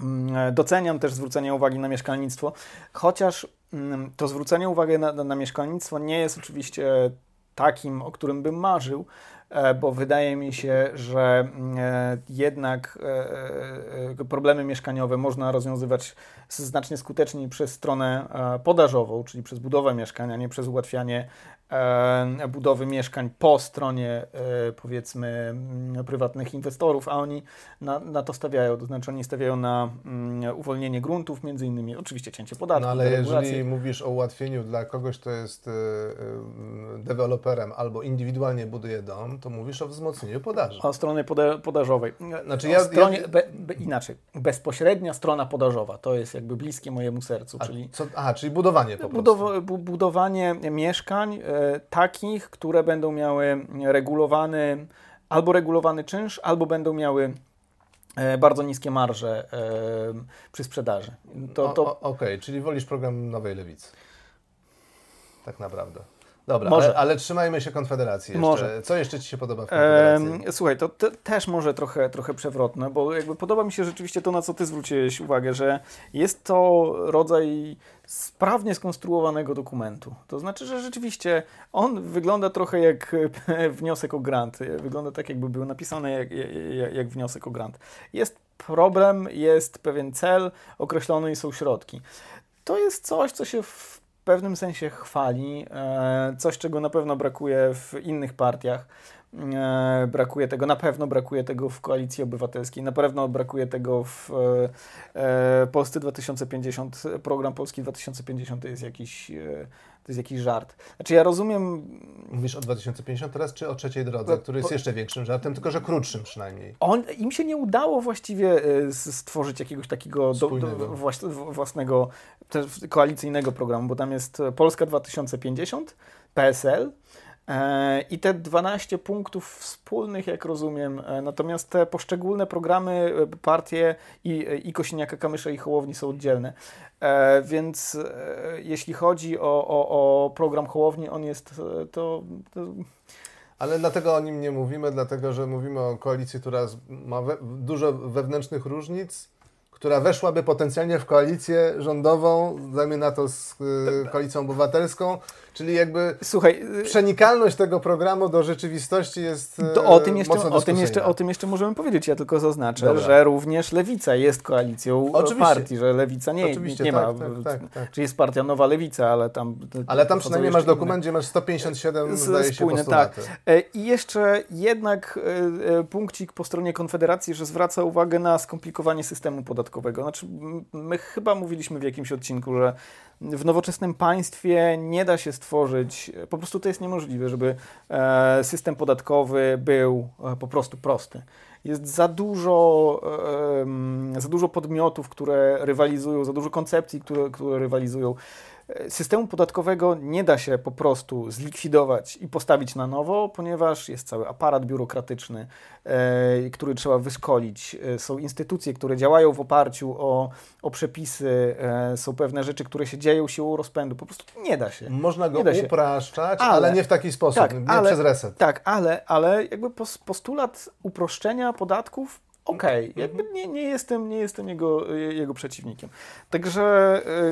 Mm, doceniam też zwrócenie uwagi na mieszkalnictwo, chociaż mm, to zwrócenie uwagi na, na mieszkalnictwo nie jest oczywiście takim, o którym bym marzył, e, bo wydaje mi się, że mm, e, jednak e, problemy mieszkaniowe można rozwiązywać znacznie skuteczniej przez stronę podażową, czyli przez budowę mieszkania, nie przez ułatwianie E, budowy mieszkań po stronie e, powiedzmy mm, prywatnych inwestorów, a oni na, na, to stawiają, to znaczy oni stawiają na mm, uwolnienie gruntów, między innymi oczywiście cięcie podatków. No ale jeżeli mówisz o ułatwieniu dla kogoś, kto jest y, deweloperem albo indywidualnie buduje dom, to mówisz o wzmocnieniu podaży. O stronie poda podażowej. Znaczy ja, stronie, ja... Be, be, inaczej, bezpośrednia strona podażowa, to jest jakby bliskie mojemu sercu. A, czyli, co, aha, czyli budowanie po prostu. budowanie mieszkań, takich, które będą miały regulowany albo regulowany czynsz, albo będą miały e, bardzo niskie marże e, przy sprzedaży. To, to... Okej, okay, czyli wolisz program Nowej Lewicy. Tak naprawdę. Dobra, Może. ale, ale trzymajmy się Konfederacji jeszcze. Może. Co jeszcze Ci się podoba w Konfederacji? Słuchaj, to te, też może trochę, trochę przewrotne, bo jakby podoba mi się rzeczywiście to, na co ty zwróciłeś uwagę, że jest to rodzaj sprawnie skonstruowanego dokumentu. To znaczy, że rzeczywiście on wygląda trochę jak (laughs) wniosek o grant. Wygląda tak, jakby był napisany jak, jak, jak wniosek o grant. Jest problem, jest pewien cel, określony i są środki. To jest coś, co się w pewnym sensie chwali, e, coś, czego na pewno brakuje w innych partiach. E, brakuje tego, na pewno brakuje tego w Koalicji Obywatelskiej, na pewno brakuje tego w e, Polsce 2050. Program Polski 2050 to jest jakiś, to jest jakiś żart. Znaczy ja rozumiem... Mówisz o 2050 teraz, czy o trzeciej drodze, który jest jeszcze większym żartem, tylko że krótszym przynajmniej. On, im się nie udało właściwie stworzyć jakiegoś takiego do, do, w- własnego koalicyjnego programu, bo tam jest e, Polska 2050, PSL e, i te 12 punktów wspólnych, jak rozumiem, e, natomiast te poszczególne programy, partie i, i Kosiniaka, Kamysza i Hołowni są oddzielne. Więc jeśli chodzi o, o, o program Hołowni, on jest to, to Ale dlatego o nim nie mówimy, dlatego że mówimy o koalicji, która ma we, dużo wewnętrznych różnic, która weszłaby potencjalnie w koalicję rządową, na to z y, koalicją obywatelską, czyli jakby Słuchaj, e, przenikalność tego programu do rzeczywistości jest y, To o tym, jeszcze, o, tym jeszcze, o tym jeszcze możemy powiedzieć. Ja tylko zaznaczę, Dobra. że również Lewica jest koalicją Oczywiście. partii, że Lewica nie, Oczywiście, nie tak, ma. tak, tak, tak. Czyli jest partia Nowa Lewica, ale tam. Ale tam przynajmniej masz dokument, gdzie masz 157, Z- zdaje się, spójne, tak. postulaty. E, I jeszcze jednak e, e, punkcik po stronie Konfederacji, że zwraca uwagę na skomplikowanie systemu podatkowego. Znaczy, my chyba mówiliśmy w jakimś odcinku, że w nowoczesnym państwie nie da się stworzyć, po prostu to jest niemożliwe, żeby e, system podatkowy był e, po prostu prosty. Jest za dużo, e, za dużo podmiotów, które rywalizują, za dużo koncepcji, które, które rywalizują. Systemu podatkowego nie da się po prostu zlikwidować i postawić na nowo, ponieważ jest cały aparat biurokratyczny, e, który trzeba wyszkolić. E, są instytucje, które działają w oparciu o, o przepisy, e, są pewne rzeczy, które się dzieją siłą rozpędu. Po prostu nie da się. Można go Nie upraszczać, Ale- ale, nie w taki sposób, tak, nie ale- przez reset. Tak, ale, ale jakby pos, postulat uproszczenia podatków, okej, Mhm. jakby nie, nie jestem, nie jestem jego, jego przeciwnikiem. Także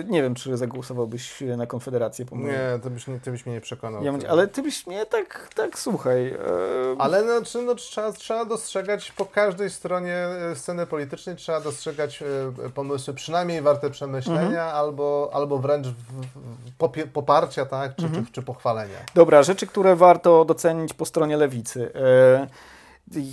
e, nie wiem, czy zagłosowałbyś na Konfederację po Nie, to byś, ty byś mnie nie przekonał. Ja mówię, ale ty byś mnie tak, tak słuchaj. e, Ale no, czy, no, trzeba, trzeba dostrzegać po każdej stronie sceny politycznej, trzeba dostrzegać pomysły przynajmniej warte przemyślenia Mhm. albo, albo wręcz popie, poparcia, tak, czy, Mhm. czy, czy pochwalenia. Dobra, rzeczy, które warto docenić po stronie lewicy. E,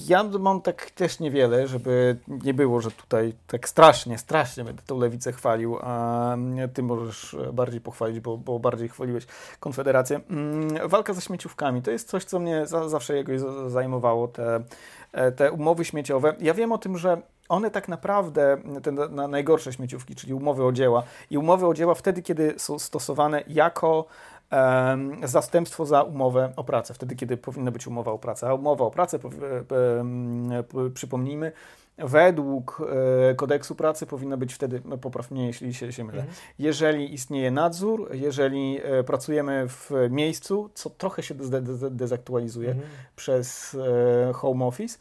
Ja mam tak też niewiele, żeby nie było, że tutaj tak strasznie, strasznie będę tą lewicę chwalił, a ty możesz bardziej pochwalić, bo, bo bardziej chwaliłeś Konfederację. Mm, Walka ze śmieciówkami to jest coś, co mnie za, zawsze jakoś za- zajmowało, te, te umowy śmieciowe. Ja wiem o tym, że one tak naprawdę, te na, na najgorsze śmieciówki, czyli umowy o dzieła i umowy o dzieła wtedy, kiedy są stosowane jako zastępstwo za umowę o pracę, wtedy, kiedy powinna być umowa o pracę. A umowa o pracę, przypomnijmy, według e, kodeksu pracy powinna być wtedy, no popraw mnie, jeśli się, się mylę, jeżeli istnieje nadzór, jeżeli e, pracujemy w miejscu, co trochę się dez- dez- dezaktualizuje Mhm. przez e, home office,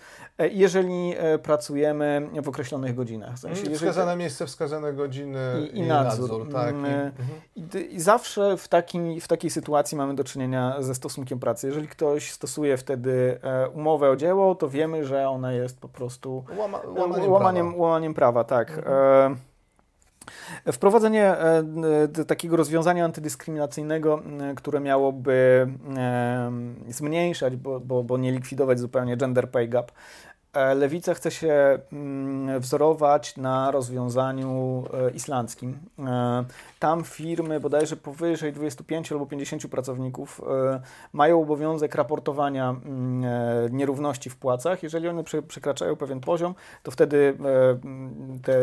i jeżeli pracujemy w określonych godzinach. W sensie, jeżeli- Wskazane miejsce, wskazane godziny I- i nadzór. tak. I, Mm, mhm. i, I zawsze w, takim, w takiej sytuacji mamy do czynienia ze stosunkiem pracy. Jeżeli ktoś stosuje wtedy umowę o dzieło, to wiemy, że ona jest po prostu Łama, łamaniem, łamaniem, prawa. łamaniem prawa. Tak. E, Wprowadzenie e, takiego rozwiązania antydyskryminacyjnego, m, które miałoby e, zmniejszać, bo, bo, bo nie likwidować zupełnie gender pay gap, E, Lewica chce się mm, wzorować na rozwiązaniu e, islandzkim. E, Tam firmy bodajże powyżej 25 albo 50 pracowników e, mają obowiązek raportowania mm, e, nierówności w płacach. Jeżeli one prze- przekraczają pewien poziom, to wtedy e, mm, te,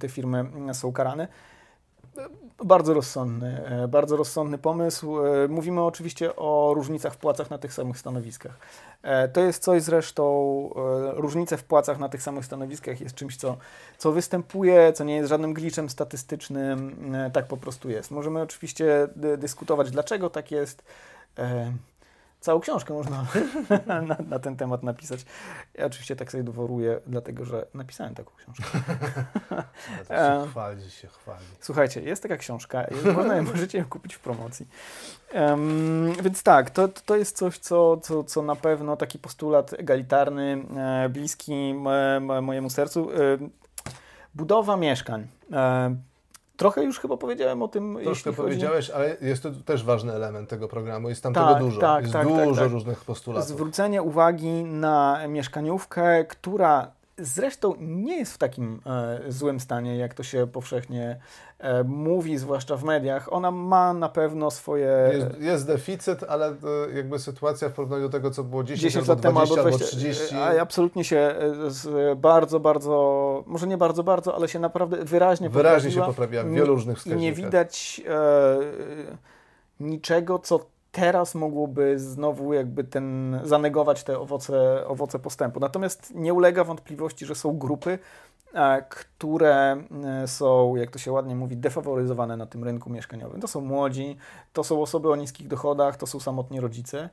te firmy są karane. Bardzo rozsądny, e, bardzo rozsądny pomysł. E, Mówimy oczywiście o różnicach w płacach na tych samych stanowiskach. E, To jest coś zresztą, różnice w płacach na tych samych stanowiskach jest czymś, co, co występuje, co nie jest żadnym glitchem statystycznym, tak po prostu jest. Możemy oczywiście dy- dyskutować, dlaczego tak jest. Całą książkę można (laughs) na, na, ten temat napisać. Ja oczywiście tak sobie dworuję, dlatego że napisałem taką książkę. (laughs) się chwali, się chwali. Słuchajcie, jest taka książka, można, (laughs) możecie ją kupić w promocji. Um, więc tak, to, to jest coś, co, co, co na pewno taki postulat egalitarny, e, bliski mojemu sercu. E, budowa mieszkań. E, Trochę już chyba powiedziałem o tym. Troszkę powiedziałeś, chodzi... ale jest to też ważny element tego programu. Jest tam tak, tego dużo. Tak, jest tak, tak dużo tak, różnych postulatów. Zwrócenie uwagi na mieszkaniówkę, która zresztą nie jest w takim e, złym stanie, jak to się powszechnie mówi, zwłaszcza w mediach. Ona ma na pewno swoje... Jest, jest deficyt, ale e, jakby sytuacja w porównaniu do tego, co było 10, 10 lat temu, albo 20, 30... A absolutnie się e, z, bardzo, bardzo, może nie bardzo, bardzo, ale się naprawdę wyraźnie Wyraźnie poprawiła. się poprawia w wielu różnych wskaźnikach. I nie widać e, niczego, co teraz mogłoby znowu jakby ten, zanegować te owoce, owoce postępu. Natomiast nie ulega wątpliwości, że są grupy, e, które e, są, jak to się ładnie mówi, defaworyzowane na tym rynku mieszkaniowym. To są młodzi, to są osoby o niskich dochodach, to są samotni rodzice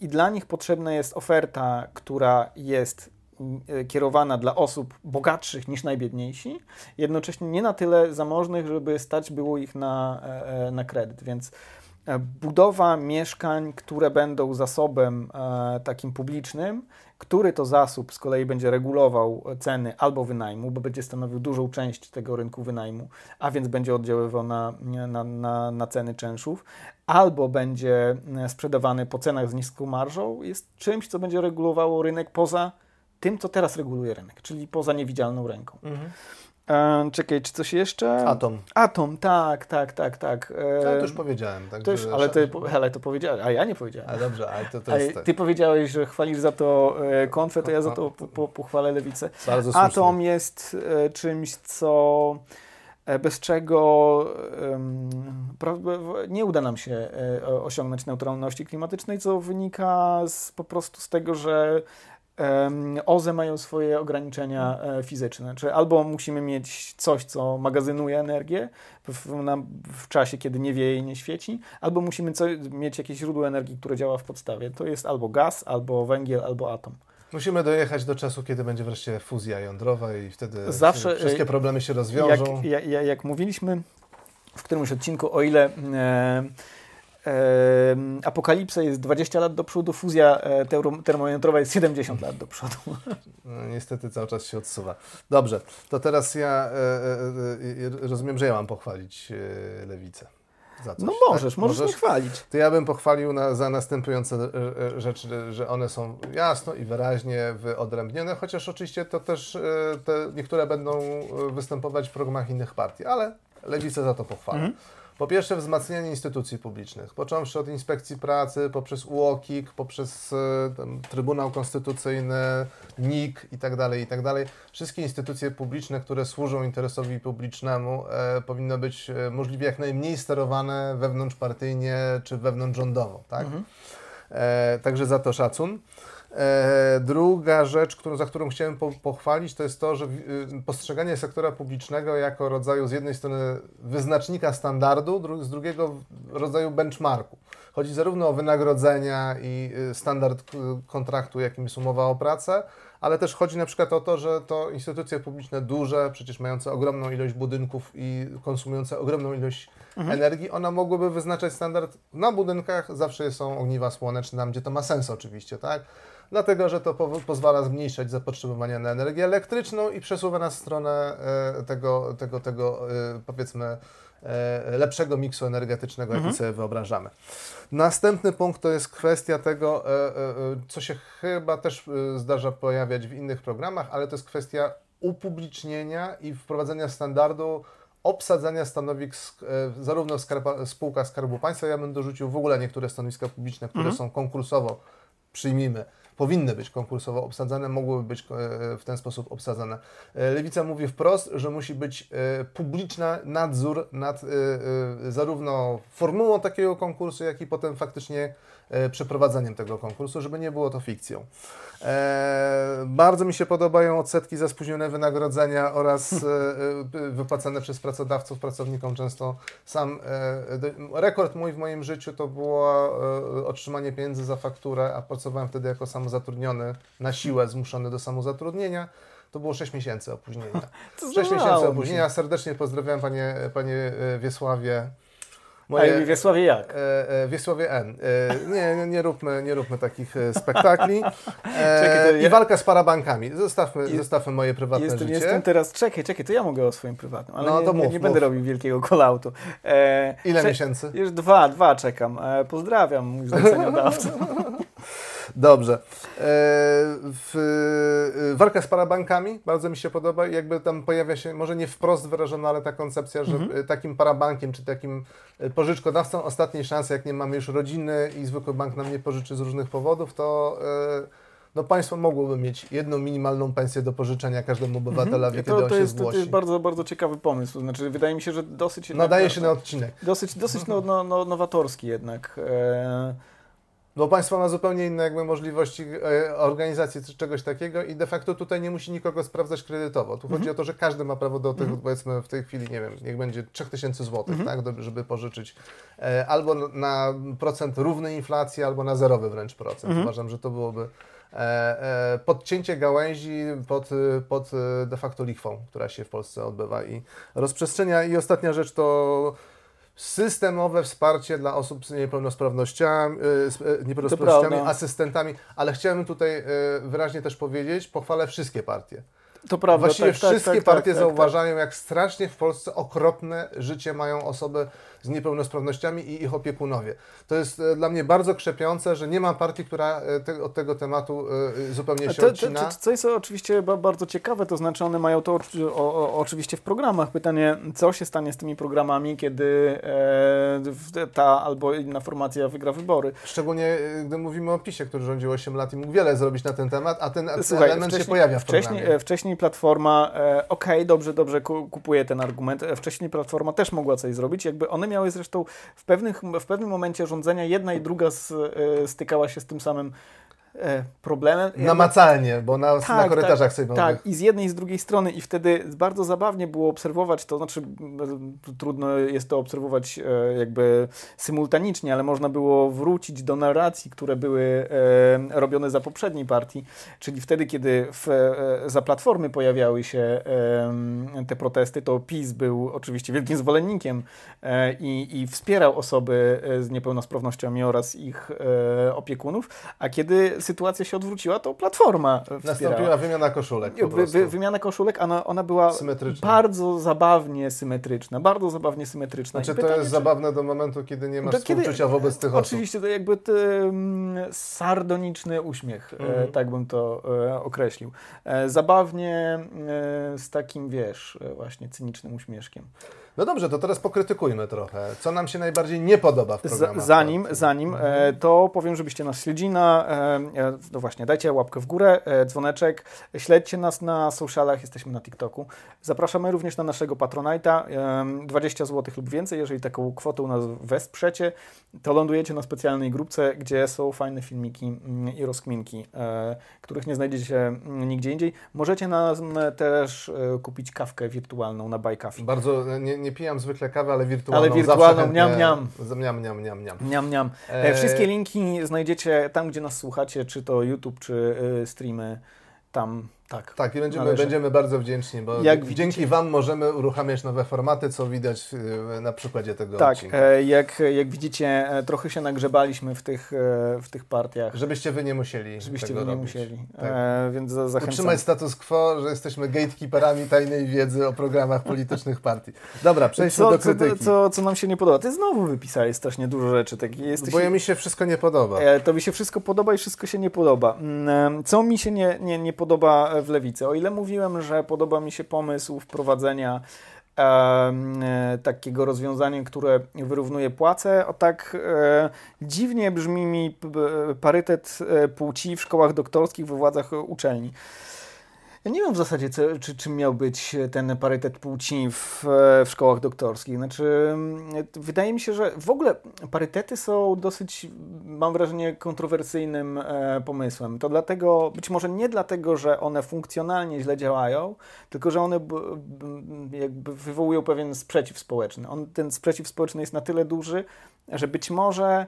i dla nich potrzebna jest oferta, która jest e, kierowana dla osób bogatszych niż najbiedniejsi, jednocześnie nie na tyle zamożnych, żeby stać było ich na, na kredyt, więc E, budowa mieszkań, które będą zasobem e, takim publicznym, który to zasób z kolei będzie regulował ceny albo wynajmu, bo będzie stanowił dużą część tego rynku wynajmu, a więc będzie oddziaływał na, na, na, na ceny czynszów, albo będzie e, sprzedawany po cenach z niską marżą, jest czymś, co będzie regulowało rynek poza tym, co teraz reguluje rynek, czyli poza niewidzialną ręką. Mhm. E, czekaj, czy coś jeszcze? Atom. Atom, tak, tak, tak, tak. E, to już powiedziałem. Tak, to już, ale, ty, ale to powiedziałeś, a ja nie powiedziałem. A dobrze, ale to, to jest... Tak. Ty powiedziałeś, że chwalisz za to e, konfę, to ja za to po, po, pochwalę lewicę. Bardzo słusznie. Atom jest e, czymś, co e, bez czego nie uda nam się e, osiągnąć neutralności klimatycznej, co wynika z, po prostu z tego, że OZE mają swoje ograniczenia e, fizyczne, czyli albo musimy mieć coś, co magazynuje energię w, na, w czasie, kiedy nie wieje i nie świeci, albo musimy co, mieć jakieś źródło energii, które działa w podstawie. To jest albo gaz, albo węgiel, albo atom. Musimy dojechać do czasu, kiedy będzie wreszcie fuzja jądrowa i wtedy Zawsze, wszystkie e, problemy się rozwiążą. Jak, jak, jak mówiliśmy w którymś odcinku, o ile e, Apokalipsa jest 20 lat do przodu, fuzja e, termojądrowa jest 70 lat do przodu. (laughs) No, niestety cały czas się odsuwa. Dobrze, to teraz ja e, e, rozumiem, że ja mam pochwalić lewicę. Coś, no możesz, tak? możesz, możesz chwalić. To ja bym pochwalił na, za następujące rzeczy, że one są jasno i wyraźnie wyodrębnione, chociaż oczywiście to też te niektóre będą występować w programach innych partii, ale lewicę za to pochwalę. Mhm. Po pierwsze wzmacnianie instytucji publicznych, począwszy od Inspekcji Pracy, poprzez UOKiK, poprzez e, tam, Trybunał Konstytucyjny, NIK itd., tak itd. Tak Wszystkie instytucje publiczne, które służą interesowi publicznemu, e, powinny być e, możliwie jak najmniej sterowane wewnątrzpartyjnie czy wewnątrzrządowo. Tak? Mhm. E, także za to szacun. E, druga rzecz, którą, za którą chciałem po, pochwalić, to jest to, że y, postrzeganie sektora publicznego jako rodzaju z jednej strony wyznacznika standardu, dru, z drugiego rodzaju benchmarku. Chodzi zarówno o wynagrodzenia i y, standard kontraktu, jakim jest umowa o pracę, ale też chodzi na przykład o to, że to instytucje publiczne duże, przecież mające ogromną ilość budynków i konsumujące ogromną ilość mhm. energii, one mogłyby wyznaczać standard na budynkach, zawsze są ogniwa słoneczne, tam gdzie to ma sens oczywiście, tak? Dlatego że to po pozwala zmniejszać zapotrzebowanie na energię elektryczną i przesuwa nas w stronę e, tego, tego, tego e, powiedzmy e, lepszego miksu energetycznego, jaki mhm. sobie wyobrażamy. Następny punkt to jest kwestia tego, co się chyba też zdarza pojawiać w innych programach, ale to jest kwestia upublicznienia i wprowadzenia standardu obsadzania stanowisk zarówno w skarba, spółkach Skarbu Państwa, ja bym dorzucił w ogóle niektóre stanowiska publiczne, które mhm. są konkursowo, przyjmijmy, powinny być konkursowo obsadzane, mogłyby być e, w ten sposób obsadzane. E, Lewica mówi wprost, że musi być e, publiczny nadzór nad zarówno formułą takiego konkursu, jak i potem faktycznie przeprowadzaniem tego konkursu, żeby nie było to fikcją. E, bardzo mi się podobają odsetki za spóźnione wynagrodzenia oraz e, e, wypłacane przez pracodawców pracownikom często sam. E, rekord mój w moim życiu to było e, otrzymanie pieniędzy za fakturę, a pracowałem wtedy jako samozatrudniony na siłę, zmuszony do samozatrudnienia. To było 6 miesięcy opóźnienia. (laughs) 6 miesięcy opóźnienia. Serdecznie pozdrawiam Panie, panie Wiesławie. Moje, A Wiesławie jak? E, e, Wiesławie N. E, nie, nie, róbmy, nie róbmy takich e, spektakli. (laughs) E, czekaj, I walka z parabankami. Zostawmy, je, zostawmy moje prywatne jestem, życie. Jestem teraz, czekaj, czekaj, to ja mogę o swoim prywatnym, ale no, nie, mów, nie, nie będę robił wielkiego kolautu. E, Ile miesięcy? Już dwa, dwa czekam. pozdrawiam mój zleceniodawcę. (laughs) Dobrze. E, e, walka z parabankami bardzo mi się podoba. Jakby tam pojawia się, może nie wprost wyrażona, ale ta koncepcja, że mhm. takim parabankiem, czy takim e, pożyczkodawcą ostatniej szansy, jak nie mamy już rodziny i zwykły bank nam nie pożyczy z różnych powodów, to no państwo mogłoby mieć jedną minimalną pensję do pożyczenia każdemu obywatelowi, mhm. to, kiedy to, on jest, zgłosi. To jest bardzo, bardzo ciekawy pomysł. Znaczy, wydaje mi się, że dosyć... Nadaje się na odcinek. Dosyć, dosyć no, no, no, nowatorski jednak. E bo państwo ma zupełnie inne jakby możliwości e, organizacji czegoś takiego i de facto tutaj nie musi nikogo sprawdzać kredytowo. Tu chodzi mhm. o to, że każdy ma prawo do tego, mhm. powiedzmy w tej chwili, nie wiem, niech będzie 3000 zł, mhm. tak, żeby pożyczyć e, albo na procent równy inflacji, albo na zerowy wręcz procent. Uważam, że to byłoby e, podcięcie gałęzi pod, pod de facto lichwą, która się w Polsce odbywa i rozprzestrzenia. I ostatnia rzecz to systemowe wsparcie dla osób z niepełnosprawnościami, y, z y, niepełnosprawnościami asystentami, ale chciałem tutaj y, wyraźnie też powiedzieć, pochwalę wszystkie partie. To prawda. Właściwie tak, tak wszystkie tak, tak, partie tak, zauważają, jak strasznie w Polsce okropne życie mają osoby z niepełnosprawnościami i ich opiekunowie. To jest e, dla mnie bardzo krzepiące, że nie ma partii, która e, te, od tego tematu e, zupełnie się to, odcina. To, to, co jest oczywiście bardzo ciekawe, to znaczy one mają to o, o, oczywiście w programach. Pytanie, co się stanie z tymi programami, kiedy e, ta albo inna formacja wygra wybory. Szczególnie gdy mówimy o PiSie, który rządził 8 lat i mógł wiele zrobić na ten temat, a ten Słuchaj, element się pojawia w programie. Wcześniej, wcześniej Platforma, e, okej, okay, dobrze, dobrze, kupuje ten argument, wcześniej Platforma też mogła coś zrobić, jakby one miały zresztą w, pewnych, w pewnym momencie rządzenia jedna i druga z, e, stykała się z tym samym E, problemem. Namacalnie, bo na, tak, na korytarzach tak, sejmowych. Tak, i z jednej i z drugiej strony i wtedy bardzo zabawnie było obserwować to, znaczy trudno jest to obserwować e, jakby symultanicznie, ale można było wrócić do narracji, które były e, robione za poprzedniej partii, czyli wtedy, kiedy w, za Platformy pojawiały się te protesty, to PiS był oczywiście wielkim zwolennikiem i, i wspierał osoby z niepełnosprawnościami oraz ich opiekunów, a kiedy sytuacja się odwróciła, to Platforma wspierała. Nastąpiła wymiana koszulek po wy, wy, wymiana koszulek, ona, ona była bardzo zabawnie symetryczna, bardzo zabawnie symetryczna. Znaczy pytanie, to jest czy... zabawne do momentu, kiedy nie masz współczucia wobec tych osób. Oczywiście, to jakby ten sardoniczny uśmiech, mm -hmm. tak bym to e, określił. E, zabawnie e, z takim, wiesz, właśnie cynicznym uśmieszkiem. No dobrze, to teraz pokrytykujmy trochę. Co nam się najbardziej nie podoba w programie? Zanim, zanim e, to powiem, żebyście nas śledzili na, e, e, no właśnie, dajcie łapkę w górę, dzwoneczek, śledźcie nas na socialach, jesteśmy na TikToku. Zapraszamy również na naszego Patronite'a, 20 zł lub więcej, jeżeli taką kwotą nas wesprzecie, to lądujecie na specjalnej grupce, gdzie są fajne filmiki mm, i rozkminki, których nie znajdziecie mm, nigdzie indziej. Możecie nas też kupić kawkę wirtualną na Coffee. Bardzo, nie, nie pijam zwykle kawy, ale wirtualną. Ale wirtualną, niam, niam. Niam, niam, niam, niam. Niam, niam. E... Wszystkie linki znajdziecie tam, gdzie nas słuchacie, czy to YouTube, czy y, streamy. Tam tak. Tak, i będziemy, będziemy bardzo wdzięczni, bo jak dzięki Wam możemy uruchamiać nowe formaty, co widać e, na przykładzie tego tak, odcinka. Tak, jak, jak widzicie, e, trochę się nagrzebaliśmy w tych, w tych partiach. Żebyście Wy nie musieli Żebyście Wy nie robić. musieli, tak. e, więc zachęcam. Utrzymać status quo, że jesteśmy gatekeeperami tajnej wiedzy o programach (laughs) politycznych partii. Dobra, przejdźmy co, do krytyki. Co, co, co nam się nie podoba? Ty znowu wypisałeś strasznie dużo rzeczy. Tak, jesteś... Bo mi się wszystko nie podoba. to mi się wszystko podoba i wszystko się nie podoba. Mm, co mi się nie, nie, nie podoba w Lewicy? O ile mówiłem, że podoba mi się pomysł wprowadzenia e, takiego rozwiązania, które wyrównuje płace. O tak e, dziwnie brzmi mi parytet e, płci w szkołach doktorskich we władzach uczelni. Ja nie wiem w zasadzie, co, czy, czym miał być ten parytet płci w, w szkołach doktorskich. Znaczy, mm, wydaje mi się, że w ogóle parytety są dosyć, mam wrażenie, kontrowersyjnym e, pomysłem. To dlatego, być może nie dlatego, że one funkcjonalnie źle działają, tylko że one b, b, jakby wywołują pewien sprzeciw społeczny. On, ten sprzeciw społeczny jest na tyle duży, że być może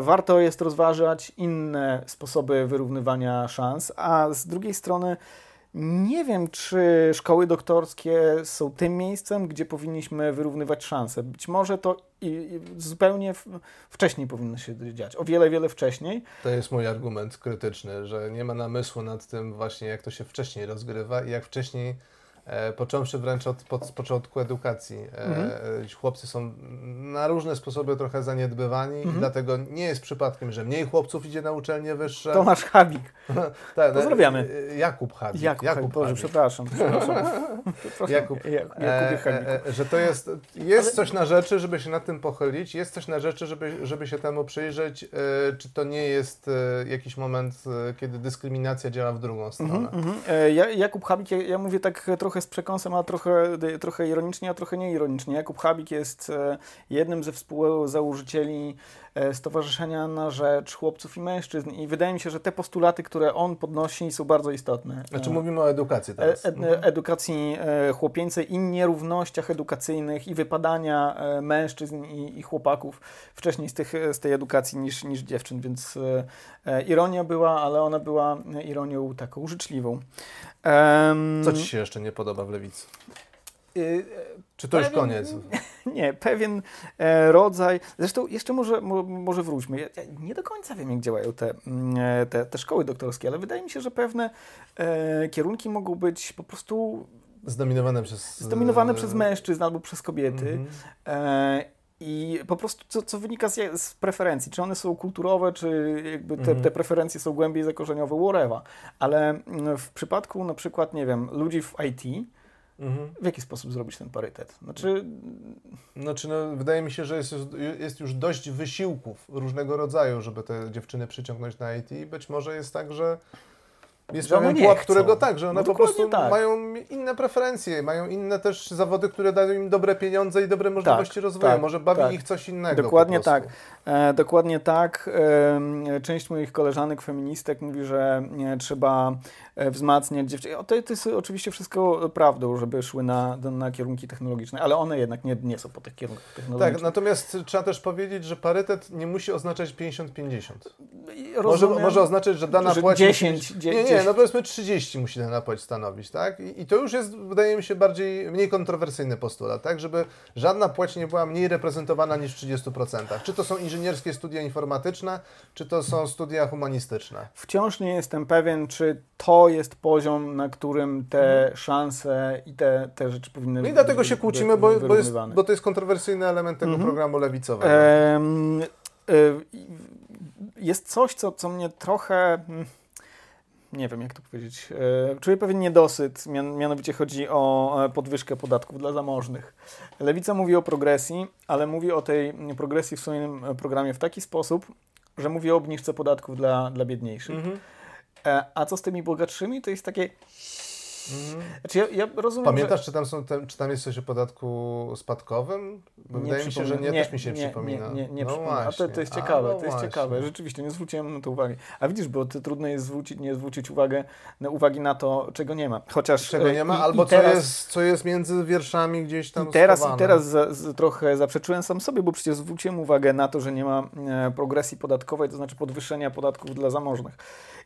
warto jest rozważać inne sposoby wyrównywania szans, a z drugiej strony nie wiem, czy szkoły doktorskie są tym miejscem, gdzie powinniśmy wyrównywać szanse. Być może to zupełnie wcześniej powinno się dziać, o wiele, wiele wcześniej. To jest mój argument krytyczny, że nie ma namysłu nad tym właśnie, jak to się wcześniej rozgrywa i jak wcześniej E, począwszy wręcz od, od początku edukacji. E, mhm. Chłopcy są na różne sposoby trochę zaniedbywani mhm. i dlatego nie jest przypadkiem, że mniej chłopców idzie na uczelnie wyższe. Tomasz Habik. (laughs) tak, Pozdrawiamy. Jakub Habik. Jakub, Jakub Boże, przepraszam. przepraszam. (laughs) Jakub. Jakub e, e, że to jest, jest Ale... coś na rzeczy, żeby się nad tym pochylić, jest coś na rzeczy, żeby, żeby się temu przyjrzeć, e, czy to nie jest e, jakiś moment, kiedy dyskryminacja działa w drugą stronę. Mhm, mhm. Jakub Habik, ja, ja mówię tak trochę trochę z przekąsem, a trochę, trochę ironicznie, a trochę nieironicznie. Jakub Habik jest e, jednym ze współzałożycieli Stowarzyszenia na Rzecz Chłopców i Mężczyzn i wydaje mi się, że te postulaty, które on podnosi są bardzo istotne. Znaczy mówimy o edukacji teraz. Ed, mhm. edukacji chłopieńcej i nierównościach edukacyjnych i wypadania mężczyzn i, i chłopaków wcześniej z, tych, z tej edukacji niż, niż dziewczyn, więc ironia była, ale ona była ironią taką życzliwą. Um, Co Ci się jeszcze nie podoba w lewicy? Yy, Czy to już koniec? (laughs) Nie, pewien e, rodzaj. Zresztą jeszcze może, mo, może wróćmy. Ja, nie do końca wiem, jak działają te, mm, e, te, te szkoły doktorskie, ale wydaje mi się, że pewne e, kierunki mogą być po prostu zdominowane przez. Zdominowane przez mężczyzn albo przez kobiety. Mm -hmm. I po prostu co, co wynika z, z, preferencji, czy one są kulturowe, czy jakby te, mhm. te preferencje są głębiej zakorzeniowe, whatever. Ale mm, w przypadku na przykład, nie wiem, ludzi w IT, mhm. w jaki sposób zrobić ten parytet? Znaczy, znaczy no, wydaje mi się, że jest, jest już dość wysiłków różnego rodzaju, żeby te dziewczyny przyciągnąć na IT. Być może jest tak, że jest że pewien pułap, którego tak, że one no po prostu tak. mają inne preferencje, mają inne też zawody, które dają im dobre pieniądze i dobre możliwości tak, rozwoju. Tak, Może bawi tak. ich coś innego. Dokładnie tak. E, dokładnie tak. E, część moich koleżanek feministek mówi, że nie, trzeba e, wzmacniać dziewczyny. To, to jest oczywiście wszystko prawdą, żeby szły na, na kierunki technologiczne, ale one jednak nie, nie są po tych kierunkach technologicznych. Tak, natomiast trzeba też powiedzieć, że parytet nie musi oznaczać 50-50. Może, może oznaczać, że dana że płeć... 10, musi... nie, nie, no powiedzmy 30 musi dana płeć stanowić, tak? I, I, to już jest, wydaje mi się, bardziej, mniej kontrowersyjny postulat, tak? Żeby żadna płeć nie była mniej reprezentowana niż w 30%. Czy to są inżynierskie studia informatyczne, czy to są studia humanistyczne? Wciąż nie jestem pewien, czy to jest poziom, na którym te hmm. szanse i te, te rzeczy powinny być. No I dlatego się kłócimy, bo, bo, jest, bo to jest kontrowersyjny element tego hmm. programu lewicowego. Ehm, y, jest coś, co, co mnie trochę hmm, nie wiem jak to powiedzieć, e, czuję pewien niedosyt, mianowicie chodzi o e, podwyżkę podatków dla zamożnych. Lewica mówi o progresji, ale mówi o tej progresji w swoim programie w taki sposób, że mówi o obniżce podatków dla, dla biedniejszych. Mhm. E, a co z tymi bogatszymi, to jest takie Mhm. Znaczy ja, ja rozumiem, Pamiętasz, że... czy, tam są te, czy tam jest coś o podatku spadkowym? Bo nie wydaje mi się, że nie, nie, też mi się nie, przypomina. Nie, nie, nie, no A to, to jest ciekawe, A, no to jest ciekawe. Rzeczywiście, nie zwróciłem na to uwagi. A widzisz, bo to trudno jest zwrócić, nie zwrócić uwagę, na uwagi na to, czego nie ma. Chociaż czego nie ma, i, albo i teraz, co, jest, co jest między wierszami gdzieś tam I teraz, i teraz za, za, trochę zaprzeczyłem sam sobie, bo przecież zwróciłem uwagę na to, że nie ma e, progresji podatkowej, to znaczy podwyższenia podatków dla zamożnych.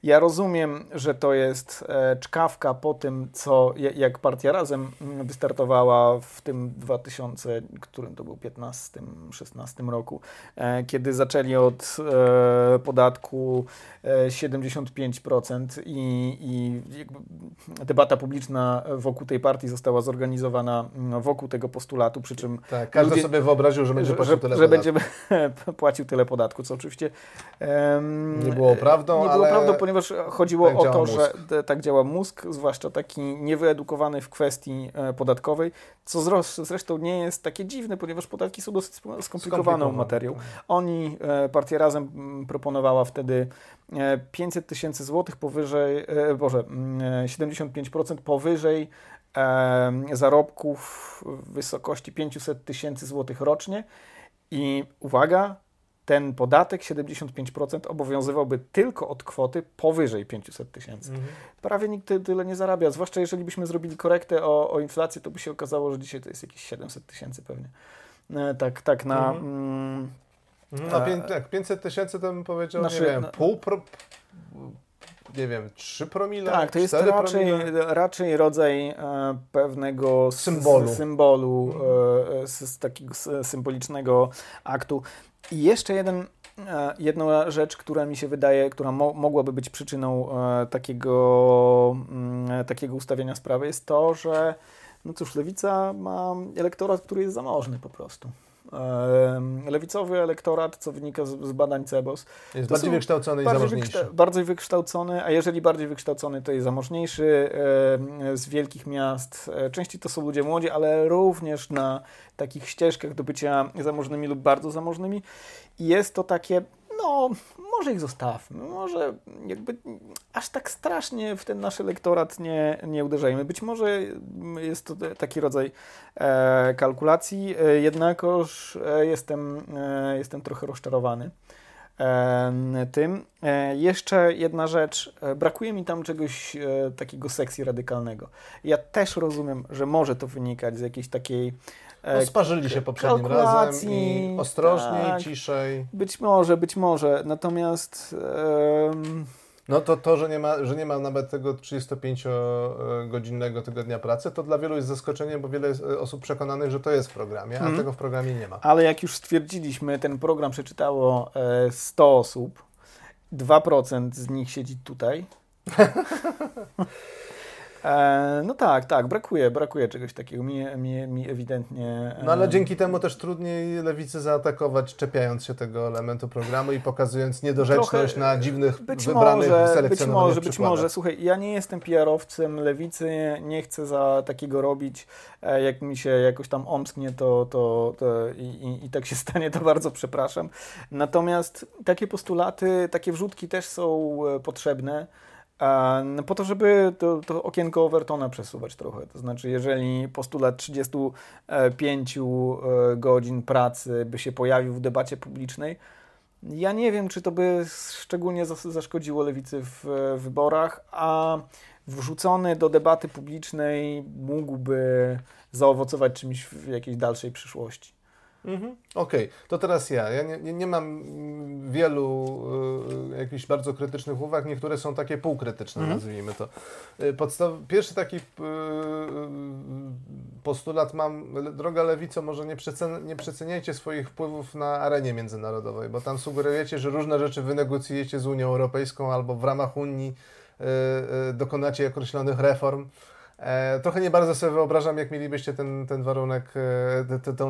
Ja rozumiem, że to jest e, czkawka po tym, co, jak partia razem wystartowała w tym 2000, którym to był 15-16 roku, e, kiedy zaczęli od e, podatku 75% i, i debata publiczna wokół tej partii została zorganizowana wokół tego postulatu, przy czym tak, każdy ludzie, sobie wyobraził, że będzie płacił że, tyle że będzie (laughs) płacił tyle podatku, co oczywiście um, nie było prawdą, nie było prawdą, ponieważ chodziło tak o to, mózg. że tak działa mózg, zwłaszcza taki taki niewyedukowany w kwestii podatkowej, co zresztą nie jest takie dziwne, ponieważ podatki są dosyć skomplikowaną materią. Tak. Oni, Partia Razem proponowała wtedy 500 tysięcy złotych powyżej, Boże, 75% mm, powyżej zarobków w wysokości 500 tysięcy złotych rocznie i uwaga, ten podatek 75% obowiązywałby tylko od kwoty powyżej 500 tysięcy. Mhm. Prawie nikt tyle nie zarabia, zwłaszcza jeżeli byśmy zrobili korektę o, o inflację, to by się okazało, że dzisiaj to jest jakieś 700 tysięcy pewnie. E, tak, tak na... Mhm. Mm, no, e, tak, 500 tysięcy to bym powiedział, znaczy, nie wiem, pół, pro, nie wiem, 3 promile? Tak, to jest raczej, raczej rodzaj e, pewnego symbolu, symbolu e, z, z, takiego symbolicznego aktu. I jeszcze jeden, e, jedna rzecz, która mi się wydaje, która mo mogłaby być przyczyną e, takiego, mm, takiego ustawienia sprawy, jest to, że no cóż, lewica ma elektorat, który jest zamożny po prostu lewicowy elektorat, co wynika z, z badań CEBOS. Jest bardziej wykształcony i zamożniejszy. Wykszta bardziej wykształcony, a jeżeli bardziej wykształcony, to jest zamożniejszy z wielkich miast. E, częściej to są ludzie młodzi, ale również na takich ścieżkach do bycia zamożnymi lub bardzo zamożnymi. I jest to takie no, może ich zostawmy, może jakby aż tak strasznie w ten nasz elektorat nie, nie uderzajmy. Być może jest to taki rodzaj e, kalkulacji, e, jednakoż e, jestem, e, jestem trochę rozczarowany e, tym. E, jeszcze jedna rzecz, brakuje mi tam czegoś takiego seksji radykalnego. Ja też rozumiem, że może to wynikać z jakiejś takiej no, sparzyli się poprzednim razem i ostrożniej, tak, ciszej. Być może, być może. Natomiast. Um... No to to, że nie, ma, że nie ma nawet tego 35-godzinnego tygodnia pracy, to dla wielu jest zaskoczeniem, bo wiele osób przekonanych, że to jest w programie, a mm. tego w programie nie ma. Ale jak już stwierdziliśmy, ten program przeczytało 100 e, osób, 2% z nich siedzi tutaj. (laughs) E, no tak, tak, brakuje, brakuje czegoś takiego. Mi, mi, mi ewidentnie. No ale e, dzięki temu też trudniej lewicy zaatakować, czepiając się tego elementu programu i pokazując niedorzeczność Trochę, na dziwnych, być wybranych, może, Być może, być może. Słuchaj, ja nie jestem PR-owcem lewicy, nie chcę za takiego robić. E, jak mi się jakoś tam omsknie, to, to, to i, i, i tak się (laughs) stanie, to bardzo przepraszam. Natomiast takie postulaty, takie wrzutki też są potrzebne. No po to, żeby to, to okienko Overtona przesuwać trochę. To znaczy, jeżeli postulat 35 e, godzin pracy by się pojawił w debacie publicznej, ja nie wiem, czy to by szczególnie zaszkodziło lewicy w wyborach, a wrzucony do debaty publicznej mógłby zaowocować czymś w jakiejś dalszej przyszłości. Mhm. Okej, okay. to teraz ja. Ja nie, nie, nie mam wielu y, jakichś bardzo krytycznych uwag. Niektóre są takie półkrytyczne, mhm. nazwijmy to. Y, podstaw... Pierwszy taki y, postulat mam. Droga lewico, może nie, przecen... nie przeceniajcie swoich wpływów na arenie międzynarodowej, bo tam sugerujecie, że różne rzeczy wynegocjujecie z Unią Europejską albo w ramach Unii dokonacie określonych reform. E, trochę nie bardzo sobie wyobrażam, jak mielibyście ten, ten warunek,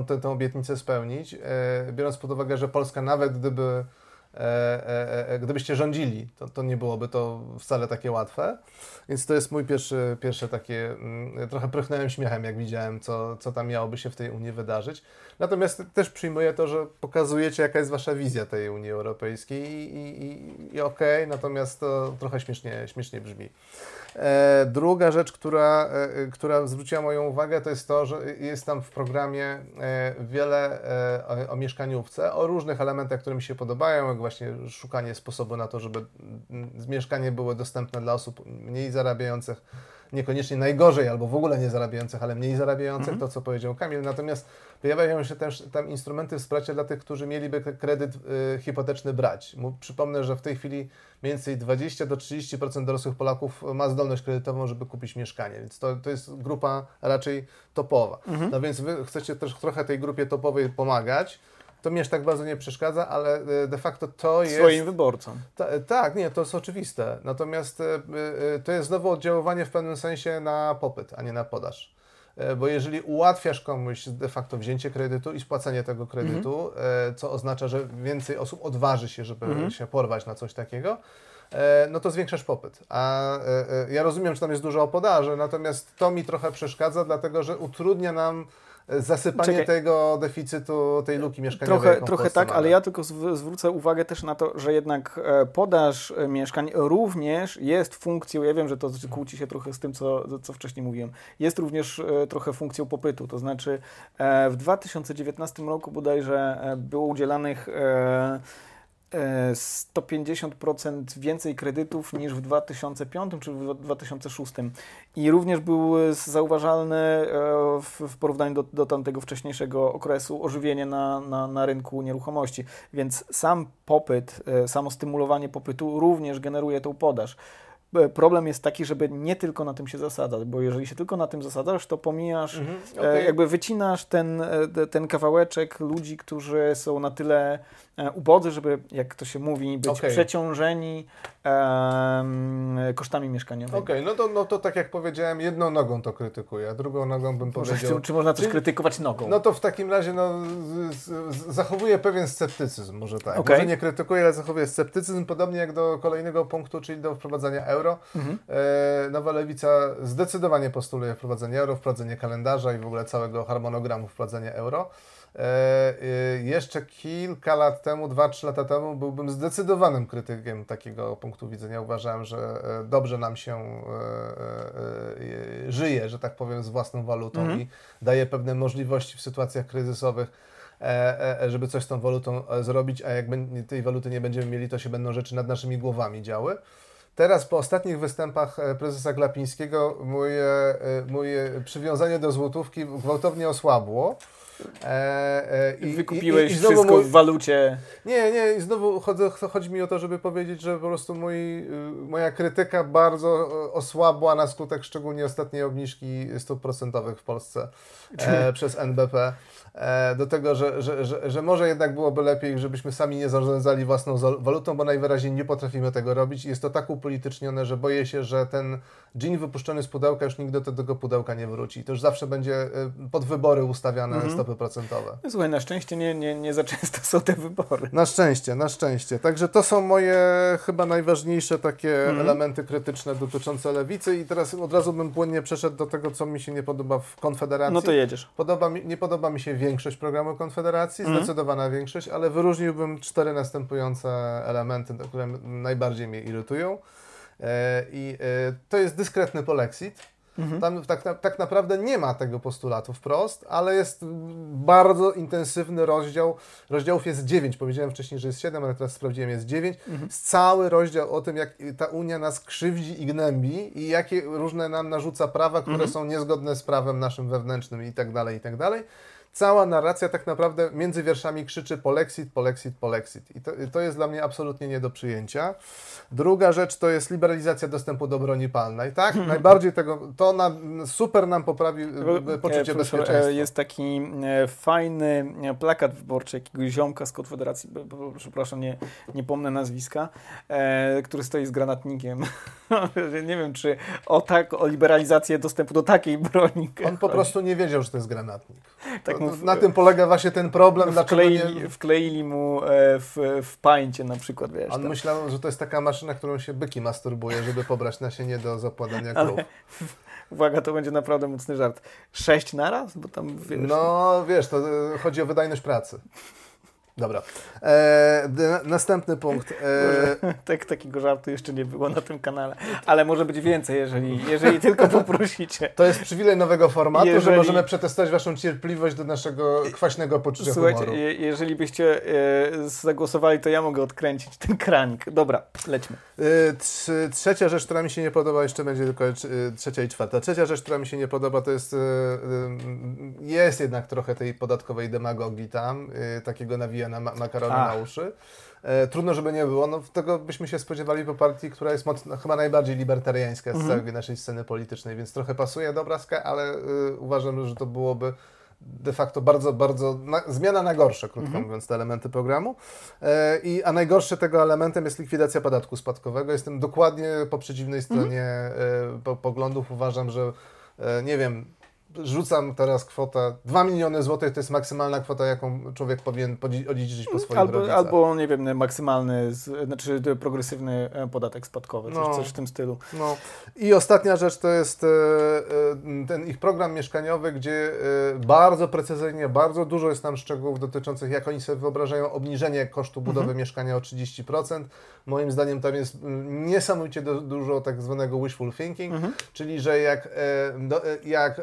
e, tę, obietnicę spełnić, e, biorąc pod uwagę, że Polska nawet gdyby E, e, e, gdybyście rządzili, to, to nie byłoby to wcale takie łatwe. Więc to jest mój pierwszy, pierwsze takie, mm, trochę prychnąłem śmiechem, jak widziałem, co, co tam miałoby się w tej Unii wydarzyć. Natomiast też przyjmuję to, że pokazujecie, jaka jest wasza wizja tej Unii Europejskiej i, i, i, okej, okay, natomiast to trochę śmiesznie, śmiesznie brzmi. E, druga rzecz, która, e, która zwróciła moją uwagę, to jest to, że jest tam w programie e, wiele o, o mieszkaniówce, o różnych elementach, które mi się podobają, jak właśnie szukanie sposobu na to, żeby mieszkanie było dostępne dla osób mniej zarabiających, niekoniecznie najgorzej albo w ogóle nie zarabiających, ale mniej zarabiających, mhm. to co powiedział Kamil. Natomiast pojawiają się też tam instrumenty wsparcia dla tych, którzy mieliby kredyt y, hipoteczny brać. Przypomnę, że w tej chwili mniej więcej 20 do 30% dorosłych Polaków ma zdolność kredytową, żeby kupić mieszkanie, więc to, to jest grupa raczej topowa. Mhm. No więc wy chcecie też trochę tej grupie topowej pomagać to aż tak bardzo nie przeszkadza, ale e, de facto to jest... Swoim wyborcom. Ta, e, tak, nie, to jest oczywiste. Natomiast e, to jest znowu oddziaływanie w pewnym sensie na popyt, a nie na podaż. Bo jeżeli ułatwiasz komuś de facto wzięcie kredytu i spłacenie tego kredytu, mhm. co oznacza, że więcej osób odważy się, żeby mhm. się porwać na coś takiego, no to zwiększasz popyt. A ja rozumiem, że tam jest dużo o podaży, natomiast to mi trochę przeszkadza, dlatego że utrudnia nam zasypanie Czekaj. tego deficytu, tej luki mieszkaniowej. Trochę, trochę tak, ale ja tylko zwrócę uwagę też na to, że jednak e, podaż e, mieszkań również jest funkcją, ja wiem, że to kłóci się trochę z tym, co, co wcześniej mówiłem, jest również e, trochę funkcją popytu, to znaczy w 2019 roku bodajże było udzielanych 150% więcej kredytów niż w 2005 czy w 2006. I również był zauważalny e, w porównaniu do, do tamtego wcześniejszego okresu ożywienie na, na, na rynku nieruchomości. Więc sam popyt, e, samo stymulowanie popytu również generuje tą podaż. E, problem jest taki, żeby nie tylko na tym się zasadzać, bo jeżeli się tylko na tym zasadzasz, to pomijasz, mhm, okay. jakby wycinasz ten, ten kawałeczek ludzi, którzy są na tyle E, ubodzy, żeby, jak to się mówi, być okay. przeciążeni um, kosztami mieszkaniowymi. Okej, okay, no, to, no to tak jak powiedziałem, jedną nogą to krytykuję, a drugą nogą bym Może, powiedział... Czy, czy można coś krytykować nogą? No to w takim razie no, zachowuję pewien sceptycyzm, może tak. Okay. Może nie krytykuję, ale zachowuję sceptycyzm, podobnie jak do kolejnego punktu, czyli do wprowadzania euro. Mhm. E, Nowa Lewica zdecydowanie postuluje wprowadzenie euro, wprowadzenie kalendarza i w ogóle całego harmonogramu wprowadzenia euro. E, e, jeszcze kilka lat temu, dwa, trzy lata temu, byłbym zdecydowanym krytykiem takiego punktu widzenia. Uważałem, że dobrze nam się żyje, że tak powiem, z własną walutą mhm. i daje pewne możliwości w sytuacjach kryzysowych żeby coś z tą walutą zrobić, a jak tej waluty nie będziemy mieli, to się będą rzeczy nad naszymi głowami działy. Teraz po ostatnich występach prezesa Glapińskiego moje, moje przywiązanie do złotówki gwałtownie osłabło. E, e, i, Wykupiłeś i, i wszystko mój... w walucie. Nie, nie, i znowu chodzi, chodzi mi o to, żeby powiedzieć, że po prostu y, moja krytyka bardzo osłabła na skutek szczególnie ostatniej obniżki stóp procentowych w Polsce e, (laughs) przez NBP. E, do tego, że, że, że, że, może jednak byłoby lepiej, żebyśmy sami nie zarządzali własną walutą, bo najwyraźniej nie potrafimy tego robić. Jest to tak upolitycznione, że boję się, że ten dżin wypuszczony z pudełka już nigdy do tego pudełka nie wróci. To już zawsze będzie e, pod wybory ustawiane mhm. stopy procentowe. No, słuchaj, na szczęście nie, nie, nie za często są te wybory. Na szczęście, na szczęście. Także to są moje chyba najważniejsze takie mhm. elementy krytyczne dotyczące lewicy i teraz od razu bym płynnie przeszedł do tego, co mi się nie podoba w Konfederacji. No to jedziesz. Podoba mi, nie podoba mi się większość programu Konfederacji, mhm. zdecydowana większość, ale wyróżniłbym cztery następujące elementy, które najbardziej mnie irytują. E, I e, to jest dyskretny polexit. Mhm. Tam tak, tak naprawdę nie ma tego postulatu wprost, ale jest bardzo intensywny rozdział. Rozdziałów jest 9. Powiedziałem wcześniej, że jest 7, ale teraz sprawdziłem, jest 9. Mhm. Cały rozdział o tym, jak ta Unia nas krzywdzi i gnębi i jakie różne nam narzuca prawa, które mhm. są niezgodne z prawem naszym wewnętrznym i tak dalej, i tak dalej cała narracja tak naprawdę między wierszami krzyczy polexit, polexit, polexit. I to, to jest dla mnie absolutnie nie do przyjęcia. Druga rzecz to jest liberalizacja dostępu do broni palnej. Tak, hmm. najbardziej tego, to na, super nam poprawi e, poczucie e, bezpieczeństwa. Jest taki e, fajny plakat wyborczy jakiegoś ziomka z Konfederacji, przepraszam, nie, nie pomnę nazwiska, który stoi z granatnikiem. (laughs) nie wiem, czy o tak, o liberalizację dostępu do takiej broni. On po prostu nie wiedział, że to jest granatnik. Tak mu, na tym polega właśnie ten problem. Wkleili, nie... wkleili mu w, w pańcie na przykład, wiesz. On tak. myślał, że to jest taka maszyna, którą się byki masturbuje, żeby pobrać nasienie do zapładania krów. (laughs) Uwaga, to będzie naprawdę mocny żart. Sześć naraz? Bo tam, wiesz... No, wiesz, to e, chodzi o wydajność pracy. Dobra. E, następny punkt. E... Tak, takiego żartu jeszcze nie było na tym kanale, ale może być więcej, jeżeli, jeżeli tylko poprosicie. To jest przywilej nowego formatu, jeżeli... że możemy przetestować Waszą cierpliwość do naszego kwaśnego poczucia Słuchajcie, humoru. Je, jeżeli byście e, zagłosowali, to ja mogę odkręcić ten kranik. Dobra, lećmy. E, trzecia rzecz, która mi się nie podoba, jeszcze będzie tylko e, trzecia i czwarta. Trzecia rzecz, która mi się nie podoba, to jest e, jest jednak trochę tej podatkowej demagogii tam, takiego nawijania na makarony na uszy. E, trudno, żeby nie było. No, tego byśmy się spodziewali po partii, która jest mocno, chyba najbardziej libertariańska z mhm. całej naszej sceny politycznej, więc trochę pasuje do obrazka, ale y, uważam, że to byłoby de facto bardzo, bardzo na, zmiana na gorsze, krótko mhm. mówiąc, te elementy programu. E, i, a najgorsze tego elementem jest likwidacja podatku spadkowego. Jestem dokładnie po przeciwnej stronie mhm. e, po, poglądów. Uważam, że e, nie wiem, rzucam teraz kwotę 2 miliony złotych to jest maksymalna kwota, jaką człowiek powinien odziedziczyć po swoim albo, albo, nie wiem, maksymalny, znaczy progresywny e, podatek spadkowy, coś, no, coś w tym stylu. No. I ostatnia rzecz to jest e, e, ten ich program mieszkaniowy, gdzie bardzo precyzyjnie, bardzo dużo jest tam szczegółów dotyczących, jak oni sobie wyobrażają obniżenie kosztu budowy mhm. mieszkania o 30%. Moim zdaniem tam jest niesamowicie dużo tak zwanego wishful thinking, mhm. czyli że jak, jak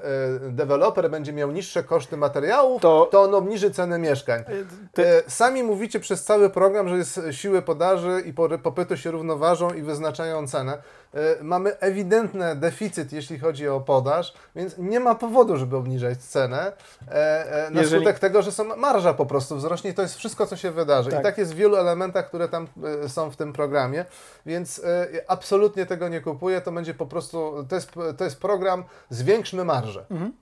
deweloper będzie miał niższe koszty materiałów, to, to on obniży cenę mieszkań. Ty... Sami mówicie przez cały program, że jest siły podaży i popytu się równoważą i wyznaczają cenę. E, mamy ewidentny deficyt, jeśli chodzi o podaż, więc nie ma powodu, żeby obniżać cenę e, e, na Jeżeli... skutek tego, że są, marża po prostu wzrośnie to jest wszystko, co się wydarzy. Tak. I tak jest w wielu elementach, które tam są w tym programie, więc absolutnie tego nie kupuję, to będzie po prostu, to jest, to jest program, zwiększmy marżę. Mhm.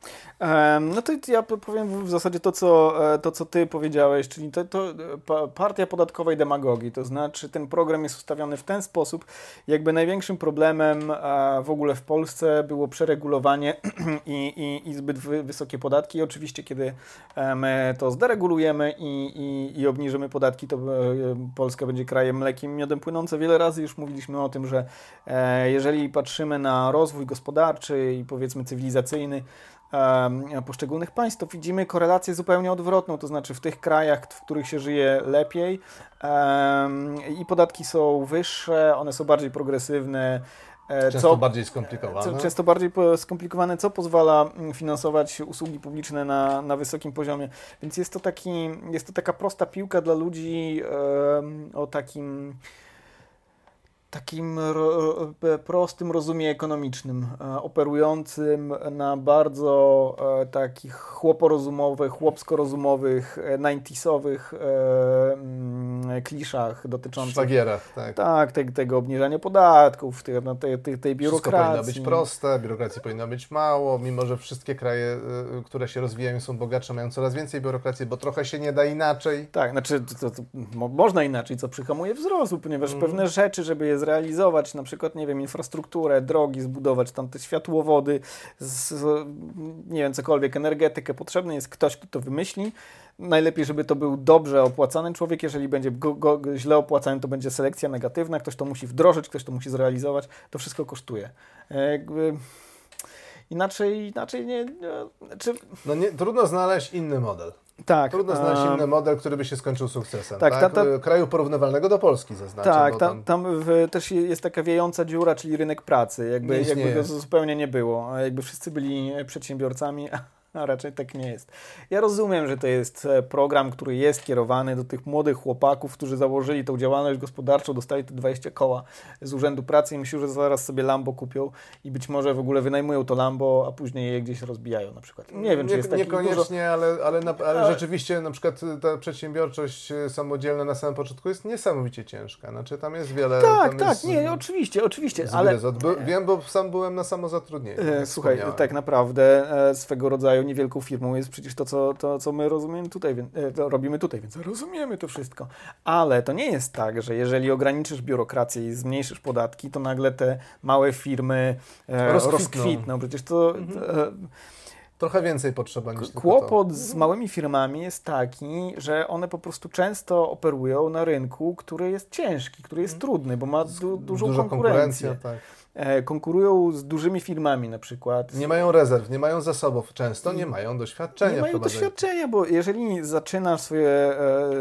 no to ja powiem w zasadzie to, co, to, co Ty powiedziałeś, czyli to, to partia podatkowej demagogii, to znaczy ten program jest ustawiony w ten sposób, jakby największym problemem problemem w ogóle w Polsce było przeregulowanie (clears throat) i, i, i zbyt wysokie podatki. I oczywiście, kiedy my to zderegulujemy i, i, obniżymy podatki, to e, Polska będzie krajem mlekiem miodem płynące. Wiele razy już mówiliśmy o tym, że e, jeżeli patrzymy na rozwój gospodarczy i powiedzmy cywilizacyjny, poszczególnych państw, to widzimy korelację zupełnie odwrotną, to znaczy w tych krajach, w których się żyje lepiej i podatki są wyższe, one są bardziej progresywne, e, Często co, bardziej skomplikowane. Co, często bardziej skomplikowane, co pozwala mm, finansować usługi publiczne na, na wysokim poziomie. Więc jest to, taki, jest to taka prosta piłka dla ludzi o takim takim e, prostym rozumie ekonomicznym, e, operującym na bardzo e, takich chłoporozumowych, chłopsko-rozumowych, 90sowych mm, kliszach dotyczących... Szwagierach, tak. Tak, te, tego obniżania podatków, tej, no, tej, tej, tej biurokracji. Wszystko powinno być proste, biurokracji powinno być mało, mimo że wszystkie kraje, które się rozwijają są bogatsze, mają coraz więcej biurokracji, bo trochę się nie da inaczej. Tak, znaczy to, to, można inaczej, co przyhamuje wzrost, ponieważ mm. pewne rzeczy, żeby je zrealizować, na przykład, nie wiem, infrastrukturę, drogi, zbudować tam te światłowody, z, nie wiem, cokolwiek, energetykę, potrzebny jest ktoś, kto to wymyśli. Najlepiej, żeby to był dobrze opłacany człowiek. Jeżeli będzie go, go, źle opłacany, to będzie selekcja negatywna. Ktoś to musi wdrożyć, ktoś to musi zrealizować. To wszystko kosztuje. E, jakby... Inaczej, inaczej nie. Czy... No nie, trudno znaleźć inny model. Tak. Trudno znaleźć inny model, który by się skończył sukcesem. Tak, tak? Ta, ta, Kraju porównywalnego do Polski zaznaczam. Tak, tam, tam w, też jest taka wiejąca dziura, czyli rynek pracy. Jakby, jakby go zupełnie nie było. Jakby wszyscy byli przedsiębiorcami, a raczej tak nie jest. Ja rozumiem, że to jest e, program, który jest kierowany do tych młodych chłopaków, którzy założyli tą działalność gospodarczą, dostali te 20 koła z Urzędu Pracy i myślą, że zaraz sobie Lambo kupią i być może w ogóle wynajmują to Lambo, a później je gdzieś rozbijają na przykład. Nie wiem, czy jest taki Niekoniecznie, dużo... ale, ale, na, ale rzeczywiście na przykład ta przedsiębiorczość e, samodzielna na samym początku jest niesamowicie ciężka. Znaczy tam jest wiele... Tak, tak, jest, nie, oczywiście, oczywiście, ale... Wiem, bo sam byłem na samozatrudnieniu. E, słuchaj, tak naprawdę swego rodzaju niewielką firmą jest przecież to, co, to, co my rozumiemy tutaj, e, robimy tutaj, więc rozumiemy to wszystko. Ale to nie jest tak, że jeżeli ograniczysz biurokrację i zmniejszysz podatki, to nagle te małe firmy e, rozkwitną. rozkwitną. Przecież to... Mhm. E, Trochę więcej potrzeba niż Kłopot z małymi firmami jest taki, że one po prostu często operują na rynku, który jest ciężki, który jest mhm. trudny, bo ma du dużą Duża konkurencję. Tak. E, konkurują z dużymi firmami na przykład. Nie mają rezerw, nie mają zasobów, często nie mają doświadczenia. Nie mają doświadczenia, bo jeżeli zaczynasz swoje,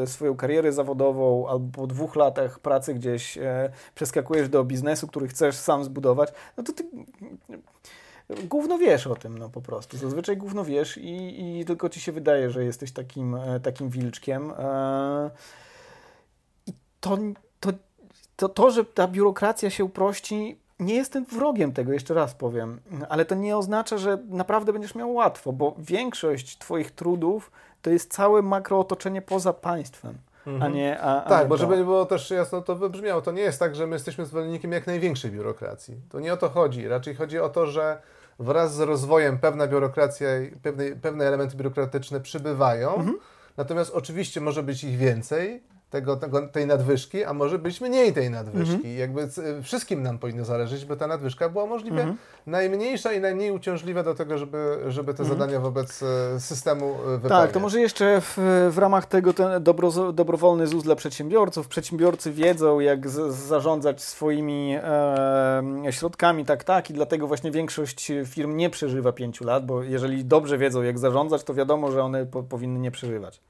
e, swoją karierę zawodową albo po dwóch latach pracy gdzieś e, przeskakujesz do biznesu, który chcesz sam zbudować, no to ty gówno wiesz o tym, no po prostu. Zazwyczaj gówno wiesz i, i tylko ci się wydaje, że jesteś takim, takim wilczkiem. I to, to, to, to, że ta biurokracja się uprości, nie jestem wrogiem tego, jeszcze raz powiem, ale to nie oznacza, że naprawdę będziesz miał łatwo, bo większość Twoich trudów to jest całe makrootoczenie poza państwem. Mhm. A nie, a, a tak, nie bo żeby było też jasno to wybrzmiało, to nie jest tak, że my jesteśmy zwolennikiem jak największej biurokracji. To nie o to chodzi. Raczej chodzi o to, że wraz z rozwojem pewna biurokracja i pewne, pewne elementy biurokratyczne przybywają. Mhm. Natomiast oczywiście może być ich więcej, tego, tego, tej nadwyżki, a może być mniej tej nadwyżki. Mhm. Jakby wszystkim nam powinno zależeć, by ta nadwyżka była możliwie mhm. najmniejsza i najmniej uciążliwa do tego, żeby, żeby te mhm. zadania wobec e, systemu e, wypełniać. Tak, to może jeszcze w, w ramach tego ten dobro, dobrowolny ZUS dla przedsiębiorców. Przedsiębiorcy wiedzą, jak z, zarządzać swoimi e, środkami, tak, tak, i dlatego właśnie większość firm nie przeżywa pięciu lat, bo jeżeli dobrze wiedzą, jak zarządzać, to wiadomo, że one po, powinny nie przeżywać.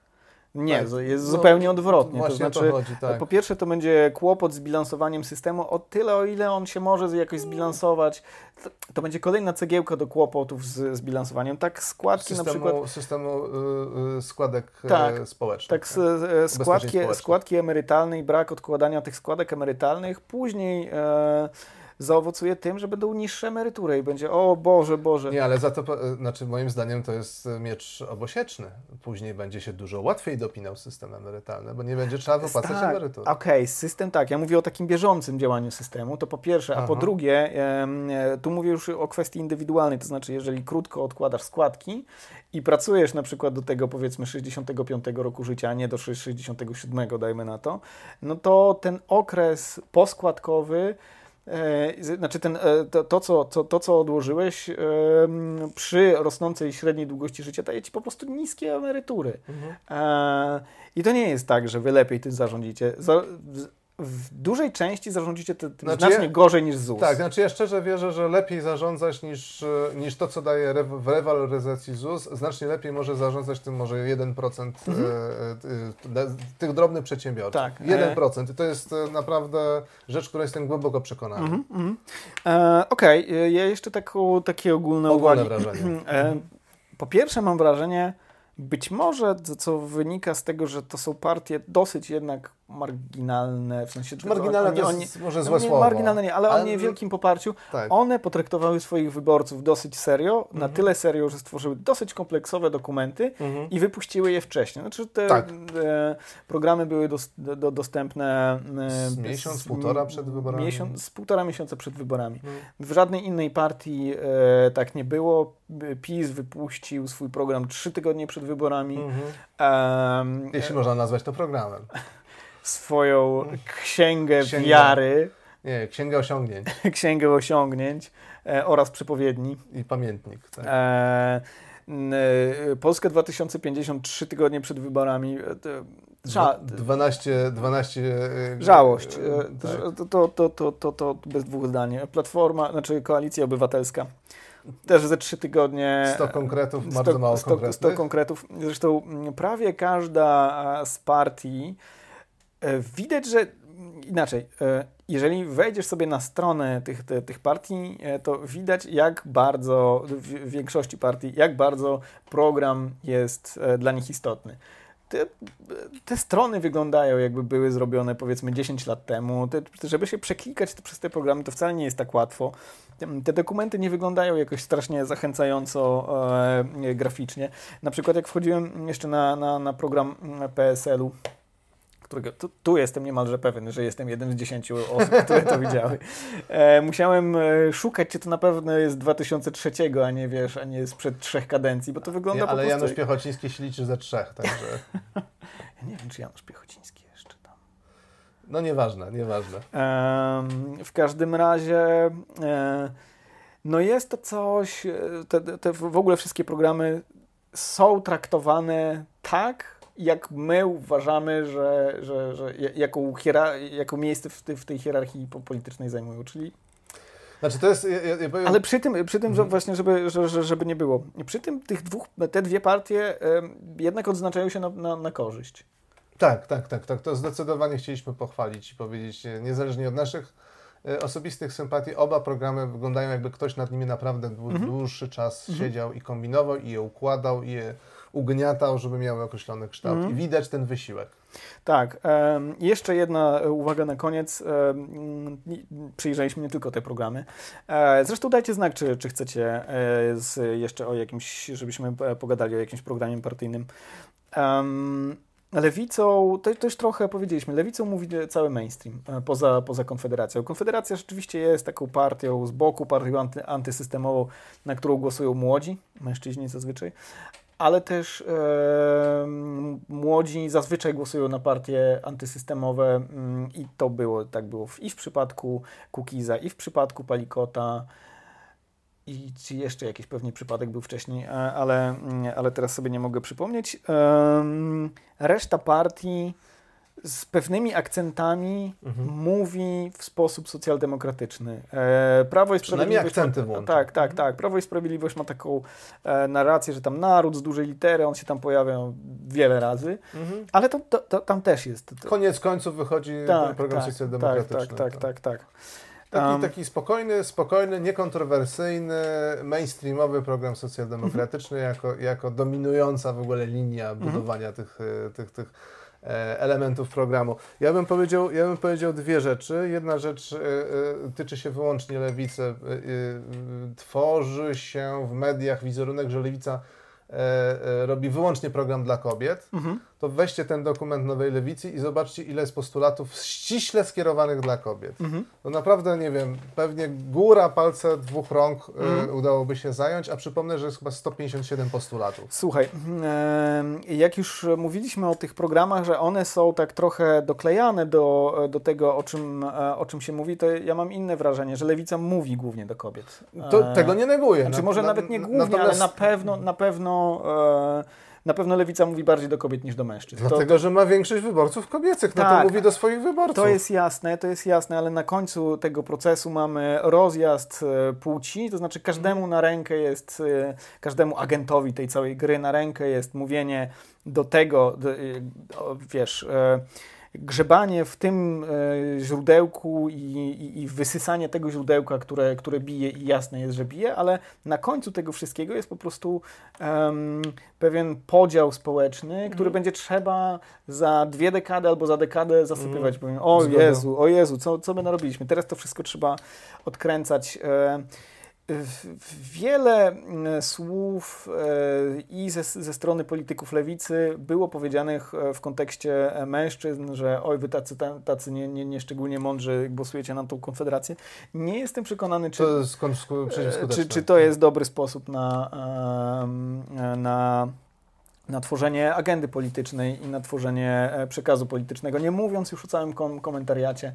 Nie, tak. jest no, zupełnie odwrotnie. To znaczy, to chodzi, tak. po pierwsze, to będzie kłopot z bilansowaniem systemu o tyle, o ile on się może jakoś zbilansować. To, to będzie kolejna cegiełka do kłopotów z, z bilansowaniem. Tak, składki systemu, na przykład. Systemu y, składek y, tak, społecznych. Tak, tak. Y, składki, składki emerytalne i brak odkładania tych składek emerytalnych później. E, zaowocuje tym, że będą niższe emerytury i będzie o Boże, Boże. Nie, ale za to, znaczy moim zdaniem to jest miecz obosieczny. Później będzie się dużo łatwiej dopinał system emerytalny, bo nie będzie trzeba wypłacać tak, emerytur. Okej, okay, system tak. Ja mówię o takim bieżącym działaniu systemu, to po pierwsze, a Aha. po drugie, tu mówię już o kwestii indywidualnej, to znaczy jeżeli krótko odkładasz składki i pracujesz na przykład do tego powiedzmy 65 roku życia, a nie do 67 dajmy na to, no to ten okres poskładkowy znaczy ten, e, to, to, co, to, to, co odłożyłeś przy rosnącej średniej długości życia daje ci po prostu niskie emerytury. Mhm. E, I to nie jest tak, że wy lepiej tym zarządzicie w dużej części zarządzicie tym znaczy znacznie ja, gorzej niż ZUS. Tak, znaczy ja szczerze wierzę, że lepiej zarządzać niż, niż to, co daje re, w rewaloryzacji ZUS. Znacznie lepiej może zarządzać tym może 1% mhm. e, e, tych drobnych przedsiębiorców. Tak. 1%. I to jest e, naprawdę rzecz, która jestem głęboko przekonany. Mhm, mhm. E, Okej, okay. ja jeszcze taką, takie ogólne, ogólne uwagi. wrażenie. (clears throat) E, po pierwsze mam wrażenie, być może, co wynika z tego, że to są partie dosyć jednak marginalne, w sensie... Marginalne to jest może złe nie, słowo. Marginalne nie, ale, ale o niewielkim poparciu. Tak. One potraktowały swoich wyborców dosyć serio, mhm. na tyle serio, że stworzyły dosyć kompleksowe dokumenty mhm. i wypuściły je wcześniej. Znaczy te tak. e, programy były dos, do, dostępne... E, z miesiąc, z, półtora przed wyborami. Miesiąc, półtora miesiąca przed wyborami. Mhm. W żadnej innej partii e, tak nie było. PiS wypuścił swój program trzy tygodnie przed wyborami. Mhm. Jeśli można nazwać to programem swoją księgę Księga. wiary. Nie, księgę osiągnięć. (laughs) księgę osiągnięć e, oraz przepowiedni. I pamiętnik. Tak. E, Polska 2050 trzy tygodnie przed wyborami. Ża 12, 12 Żałość. Tak. To, to, to, to, to bez dwóch zdań. Platforma, znaczy Koalicja Obywatelska. Też ze trzy tygodnie. 100 konkretów, bardzo mało 100, 100 konkretów. Zresztą prawie każda z partii E, widać, że inaczej, e, jeżeli wejdziesz sobie na stronę tych, tych, tych partii, e, to widać jak bardzo, w większości partii, jak bardzo program jest dla nich istotny. Te, te, strony wyglądają, jakby były zrobione powiedzmy 10 lat temu. Te, żeby się przeklikać przez te programy, to wcale nie jest tak łatwo. Te dokumenty nie wyglądają jakoś strasznie zachęcająco e, graficznie. Na przykład, jak wchodziłem jeszcze na, na, na program PSL-u, którego tu, tu, jestem niemalże pewien, że jestem jeden z dziesięciu osób, które to (laughs) widziały. E, musiałem e, szukać, czy to na pewno jest 2003, a nie wiesz, a nie sprzed trzech kadencji, bo to wygląda nie, ale po prostu... Janusz Piechociński się liczy ze trzech, także... ja (laughs) nie wiem, czy Janusz Piechociński jeszcze tam. No nieważne, nieważne. E, w każdym razie... E, no jest to coś, e, te, te w ogóle wszystkie programy są traktowane tak, jak my uważamy, że, że, że jaką, hiera, jaką miejsce w, tej, w tej hierarchii politycznej zajmują, czyli znaczy to jest, ja, ja powiem... Ale przy tym, przy tym mhm. właśnie, żeby, że, żeby nie było, przy tym tych dwóch, te dwie partie jednak odznaczają się na, na, na, korzyść. Tak, tak, tak, tak. To zdecydowanie chcieliśmy pochwalić i powiedzieć, niezależnie od naszych e, osobistych sympatii, oba programy wyglądają jakby ktoś nad nimi naprawdę mhm. dłuższy czas mhm. siedział i kombinował i je układał i je ugniatał, żeby miały określony kształt. Mm. I widać ten wysiłek. Tak. E, jeszcze jedna uwaga na koniec. E, przyjrzeliśmy nie tylko te programy. E, zresztą dajcie znak, czy, czy chcecie e, z, jeszcze o jakimś, żebyśmy pogadali o jakimś programie partyjnym. Lewicą, to, już trochę powiedzieliśmy, lewicą mówi cały mainstream, e, poza, poza Konfederacją. Konfederacja rzeczywiście jest taką partią z boku, partią anty, antysystemową, na którą głosują młodzi, mężczyźni zazwyczaj, ale też e, młodzi zazwyczaj głosują na partie antysystemowe mm, i to było, tak było i w przypadku Kukiza, i w przypadku Palikota. I czy jeszcze jakiś pewnie przypadek był wcześniej, e, ale, mm, ale teraz sobie nie mogę przypomnieć. Reszta partii z pewnymi akcentami mhm. mówi w sposób socjaldemokratyczny. E, Prawo i Sprawiedliwość. akcenty ma, Tak, tak, tak. Prawo i Sprawiedliwość ma taką e, narrację, że tam naród z dużej litery, on się tam pojawia wiele razy, mhm. ale to, to, to, tam też jest. To, Koniec końców wychodzi tak, program tak, socjaldemokratyczny. Tak, tak, tak, tak. tak. Taki, um, taki spokojny, spokojny, niekontrowersyjny, mainstreamowy program socjaldemokratyczny mhm. jako, jako dominująca w ogóle linia mhm. budowania tych, tych, tych E, elementów programu. Ja bym powiedział, ja bym powiedział dwie rzeczy. Jedna rzecz e, e, tyczy się wyłącznie lewicy. Tworzy się w mediach wizerunek, że lewica robi wyłącznie program dla kobiet. Mhm to weźcie ten dokument Nowej Lewicy i zobaczcie, ile jest postulatów ściśle skierowanych dla kobiet. Mhm. To naprawdę, nie wiem, pewnie góra palce dwóch rąk y, mhm. udałoby się zająć, a przypomnę, że jest chyba 157 postulatów. Słuchaj, jak już mówiliśmy o tych programach, że one są tak trochę doklejane do, do tego, o czym, e, o czym się mówi, to ja mam inne wrażenie, że Lewica mówi głównie do kobiet. To, tego nie neguję. Znaczy, może na, nawet nie głównie, ale na pewno, na pewno e, na pewno lewica mówi bardziej do kobiet niż do mężczyzn. Dlatego, to, że ma większość wyborców kobiecych, no tak, to mówi do swoich wyborców. To jest jasne, to jest jasne, ale na końcu tego procesu mamy rozjazd e, płci, to znaczy każdemu na rękę jest, e, każdemu agentowi tej całej gry na rękę jest mówienie do tego, wiesz grzebanie w tym e, źródełku i, i, i, wysysanie tego źródełka, które, które bije i jasne jest, że bije, ale na końcu tego wszystkiego jest po prostu um, pewien podział społeczny, który mm. będzie trzeba za dwie dekady albo za dekadę zasypywać. Mm. o Jezu, o Jezu, co, co my narobiliśmy? Teraz to wszystko trzeba odkręcać. E, Wiele mm, słów e, i ze, ze, strony polityków lewicy było powiedzianych e, w kontekście mężczyzn, że oj, wy tacy, tacy nie, nie, nie szczególnie mądrzy głosujecie na tą konfederację. Nie jestem przekonany, czy, to, e, czy, czy to jest dobry sposób na, na na tworzenie agendy politycznej i na tworzenie przekazu politycznego. Nie mówiąc już o całym kom komentariacie,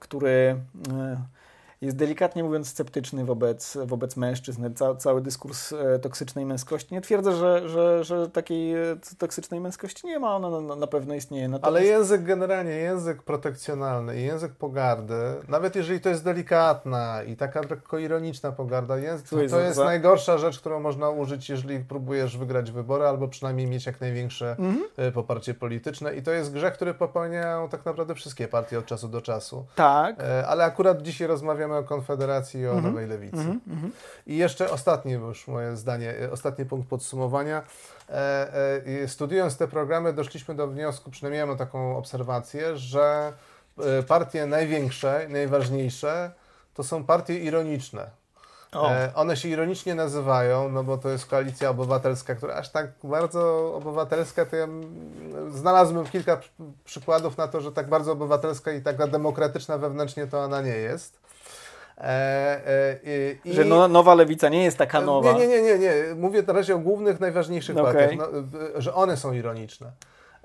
który jest delikatnie mówiąc sceptyczny wobec, wobec mężczyzn. Ca, cały dyskurs e, toksycznej męskości. Nie twierdzę, że, że, że takiej e, toksycznej męskości nie ma, ona na, na pewno istnieje. Natomiast... Ale język generalnie, język protekcjonalny i język pogardy, nawet jeżeli to jest delikatna i taka lekko ironiczna pogarda, język, to, to jest za... najgorsza rzecz, którą można użyć, jeżeli próbujesz wygrać wybory, albo przynajmniej mieć jak największe mhm. E, poparcie polityczne. I to jest grzech, który popełniają tak naprawdę wszystkie partie od czasu do czasu. Tak. Ale akurat dzisiaj rozmawiamy rozmawiamy o Konfederacji i o mm -hmm. Nowej Lewicy. Mm -hmm. I jeszcze ostatnie już moje zdanie, ostatni punkt podsumowania. E, e, studiując te programy doszliśmy do wniosku, przynajmniej mam taką obserwację, że e, partie największe, najważniejsze to są partie ironiczne. E, one się ironicznie nazywają, no bo to jest koalicja obywatelska, która aż tak bardzo obywatelska, to ja znalazłem kilka przykładów na to, że tak bardzo obywatelska i taka demokratyczna wewnętrznie to ona nie jest. E, e, i, że no, nowa lewica nie jest taka nowa. Nie, nie, nie, nie. Mówię na razie o głównych, najważniejszych okay. partiach, no, że one są ironiczne.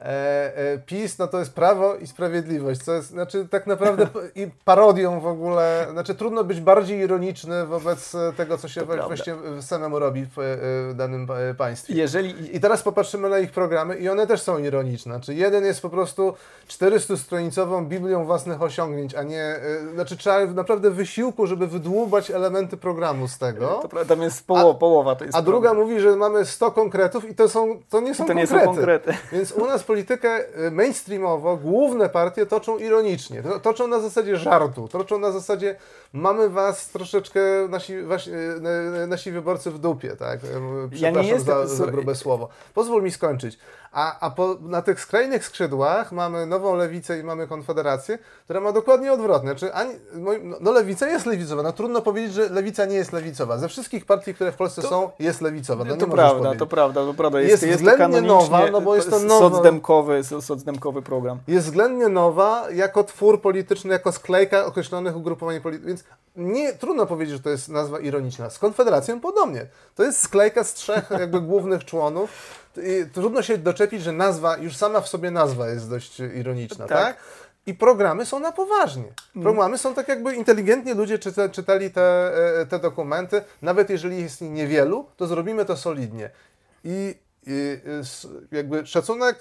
E, e, PiS no to jest prawo i sprawiedliwość, co jest znaczy tak naprawdę (laughs) i parodią w ogóle, znaczy trudno być bardziej ironiczny wobec tego, co się właśnie samemu robi w, danym państwie. Jeżeli... I teraz popatrzymy na ich programy i one też są ironiczne. Znaczy jeden jest po prostu 400-stronicową Biblią własnych osiągnięć, a nie, e, znaczy trzeba naprawdę wysiłku, żeby wydłubać elementy programu z tego. To, tam jest połowa, a, połowa to jest A druga mówi, że mamy 100 konkretów i to, są, to nie są to konkrety. Nie są konkrety. Więc u nas politykę y, mainstreamowo główne partie toczą ironicznie, toczą na zasadzie żartu, toczą na zasadzie mamy was troszeczkę, nasi, wasi, y, nasi wyborcy w dupie, tak? Przepraszam ja nie jestem, za, za grube słowo. Pozwól mi skończyć. A, a po, na tych skrajnych skrzydłach mamy nową lewicę i mamy konfederację, która ma dokładnie odwrotnie. Znaczy, ani, no, no lewica jest lewicowa. No, trudno powiedzieć, że lewica nie jest lewicowa. Ze wszystkich partii, które w Polsce to, są, jest lewicowa. No, to prawda, to prawda, to prawda. Jest, jest, jest względnie nowa, no bo jest to nowa. Socdemkowy program. Jest względnie nowa jako twór polityczny, jako sklejka określonych ugrupowań politycznych, więc nie trudno powiedzieć, że to jest nazwa ironiczna. Z Konfederacją podobnie. To jest sklejka z trzech (laughs) jakby głównych członów. I trudno się doczepić, że nazwa, już sama w sobie nazwa jest dość ironiczna, tak? tak? I programy są na poważnie. Mm. Programy są tak jakby inteligentnie ludzie czyta, czytali te, e, te dokumenty. Nawet jeżeli jest ich niewielu, to zrobimy to solidnie. I, i jakby szacunek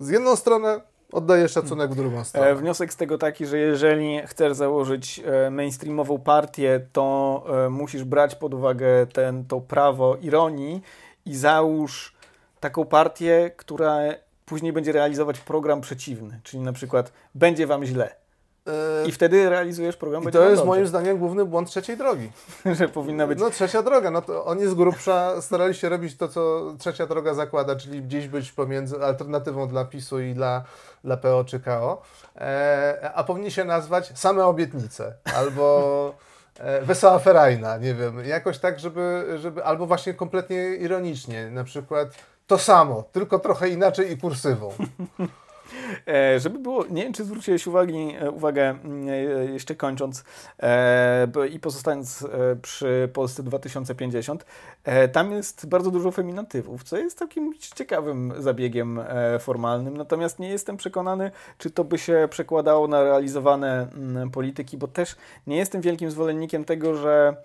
z jedną stronę oddaję szacunek w drugą stronę. E, wniosek z tego taki, że jeżeli chcesz założyć e, mainstreamową partię, to musisz brać pod uwagę ten, to prawo ironii i załóż taką partię, która później będzie realizować program przeciwny, czyli na przykład będzie wam źle. I wtedy realizujesz program. I to jest moim zdaniem główny błąd trzeciej drogi. (laughs) że powinna być. No trzecia droga, no to oni z grubsza starali się robić to, co trzecia droga zakłada, czyli gdzieś być pomiędzy alternatywą dla PiSu i dla, dla PO czy KO. E, a powinni się nazwać same obietnice albo e, Wesoła Ferajna, nie wiem, jakoś tak, żeby, żeby, albo właśnie kompletnie ironicznie, na przykład to samo, tylko trochę inaczej i kursywą. E, żeby było, nie wiem, czy zwróciłeś uwagi, e, uwagę, mm, e, jeszcze kończąc i pozostając przy Polsce 2050, tam jest bardzo dużo feminatywów, co jest takim ciekawym zabiegiem formalnym, natomiast nie jestem przekonany, czy to by się przekładało na realizowane mm, polityki, bo też nie jestem wielkim zwolennikiem tego, że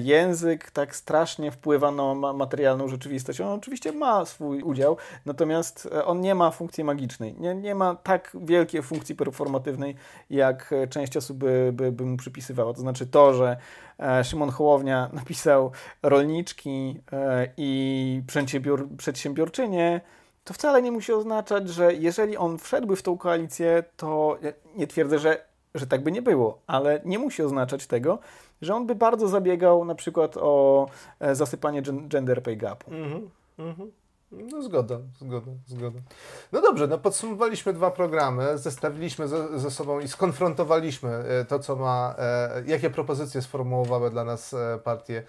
język tak strasznie wpływa na materialną rzeczywistość. On oczywiście ma swój udział, natomiast on nie ma funkcji magicznej. Nie, nie ma tak wielkiej funkcji performatywnej, jak część osób by, by, by mu przypisywała. To znaczy to, że e, Szymon Hołownia (laughs) napisał rolniczki e, i przedsiębior, przedsiębiorczynie, to wcale nie musi oznaczać, że jeżeli on wszedłby w tą koalicję, to nie twierdzę, że, że tak by nie było, ale nie musi oznaczać tego, że on by bardzo zabiegał na przykład o e, zasypanie gender pay gapu. Mm -hmm, mm -hmm. No zgoda, zgoda, zgoda. No dobrze, no podsumowaliśmy dwa programy, zestawiliśmy ze, ze sobą i skonfrontowaliśmy e, to, co ma, e, jakie propozycje sformułowały dla nas e, partie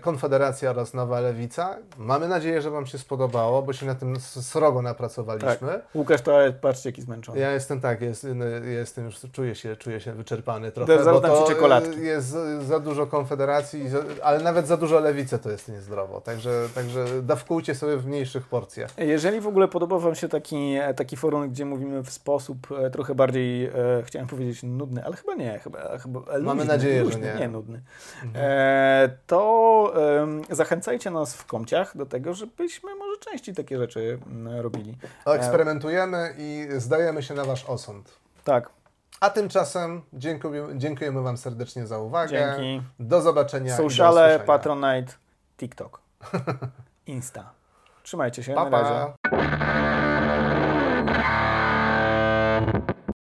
Konfederacja oraz Nowa Lewica. Mamy nadzieję, że Wam się spodobało, bo się na tym srogo napracowaliśmy. Tak. Łukasz, to patrzcie, jaki zmęczony. Ja jestem tak, jest, jestem już, czuję się, czuję się wyczerpany trochę, bo to czekoladki. jest za dużo Konfederacji, ale nawet za dużo Lewicy to jest niezdrowo. Także, także dawkujcie sobie w mniejszych porcjach. Jeżeli w ogóle podoba Wam się taki, taki forum, gdzie mówimy w sposób e, trochę bardziej, e, chciałem powiedzieć nudny, ale chyba nie. Chyba, chyba Mamy luźny, nadzieję, luźny, że nie. Nie nudny. Mhm. E, to to zachęcajcie nas w komciach do tego, żebyśmy może częściej takie rzeczy mm, robili. Eksperymentujemy i zdajemy się na Wasz osąd. Tak. A tymczasem dziękujemy, dziękujemy Wam serdecznie za uwagę. Dzięki. Do zobaczenia. Sociale, Patronite, TikTok, Insta. Trzymajcie się. Pa, na razie. Pa.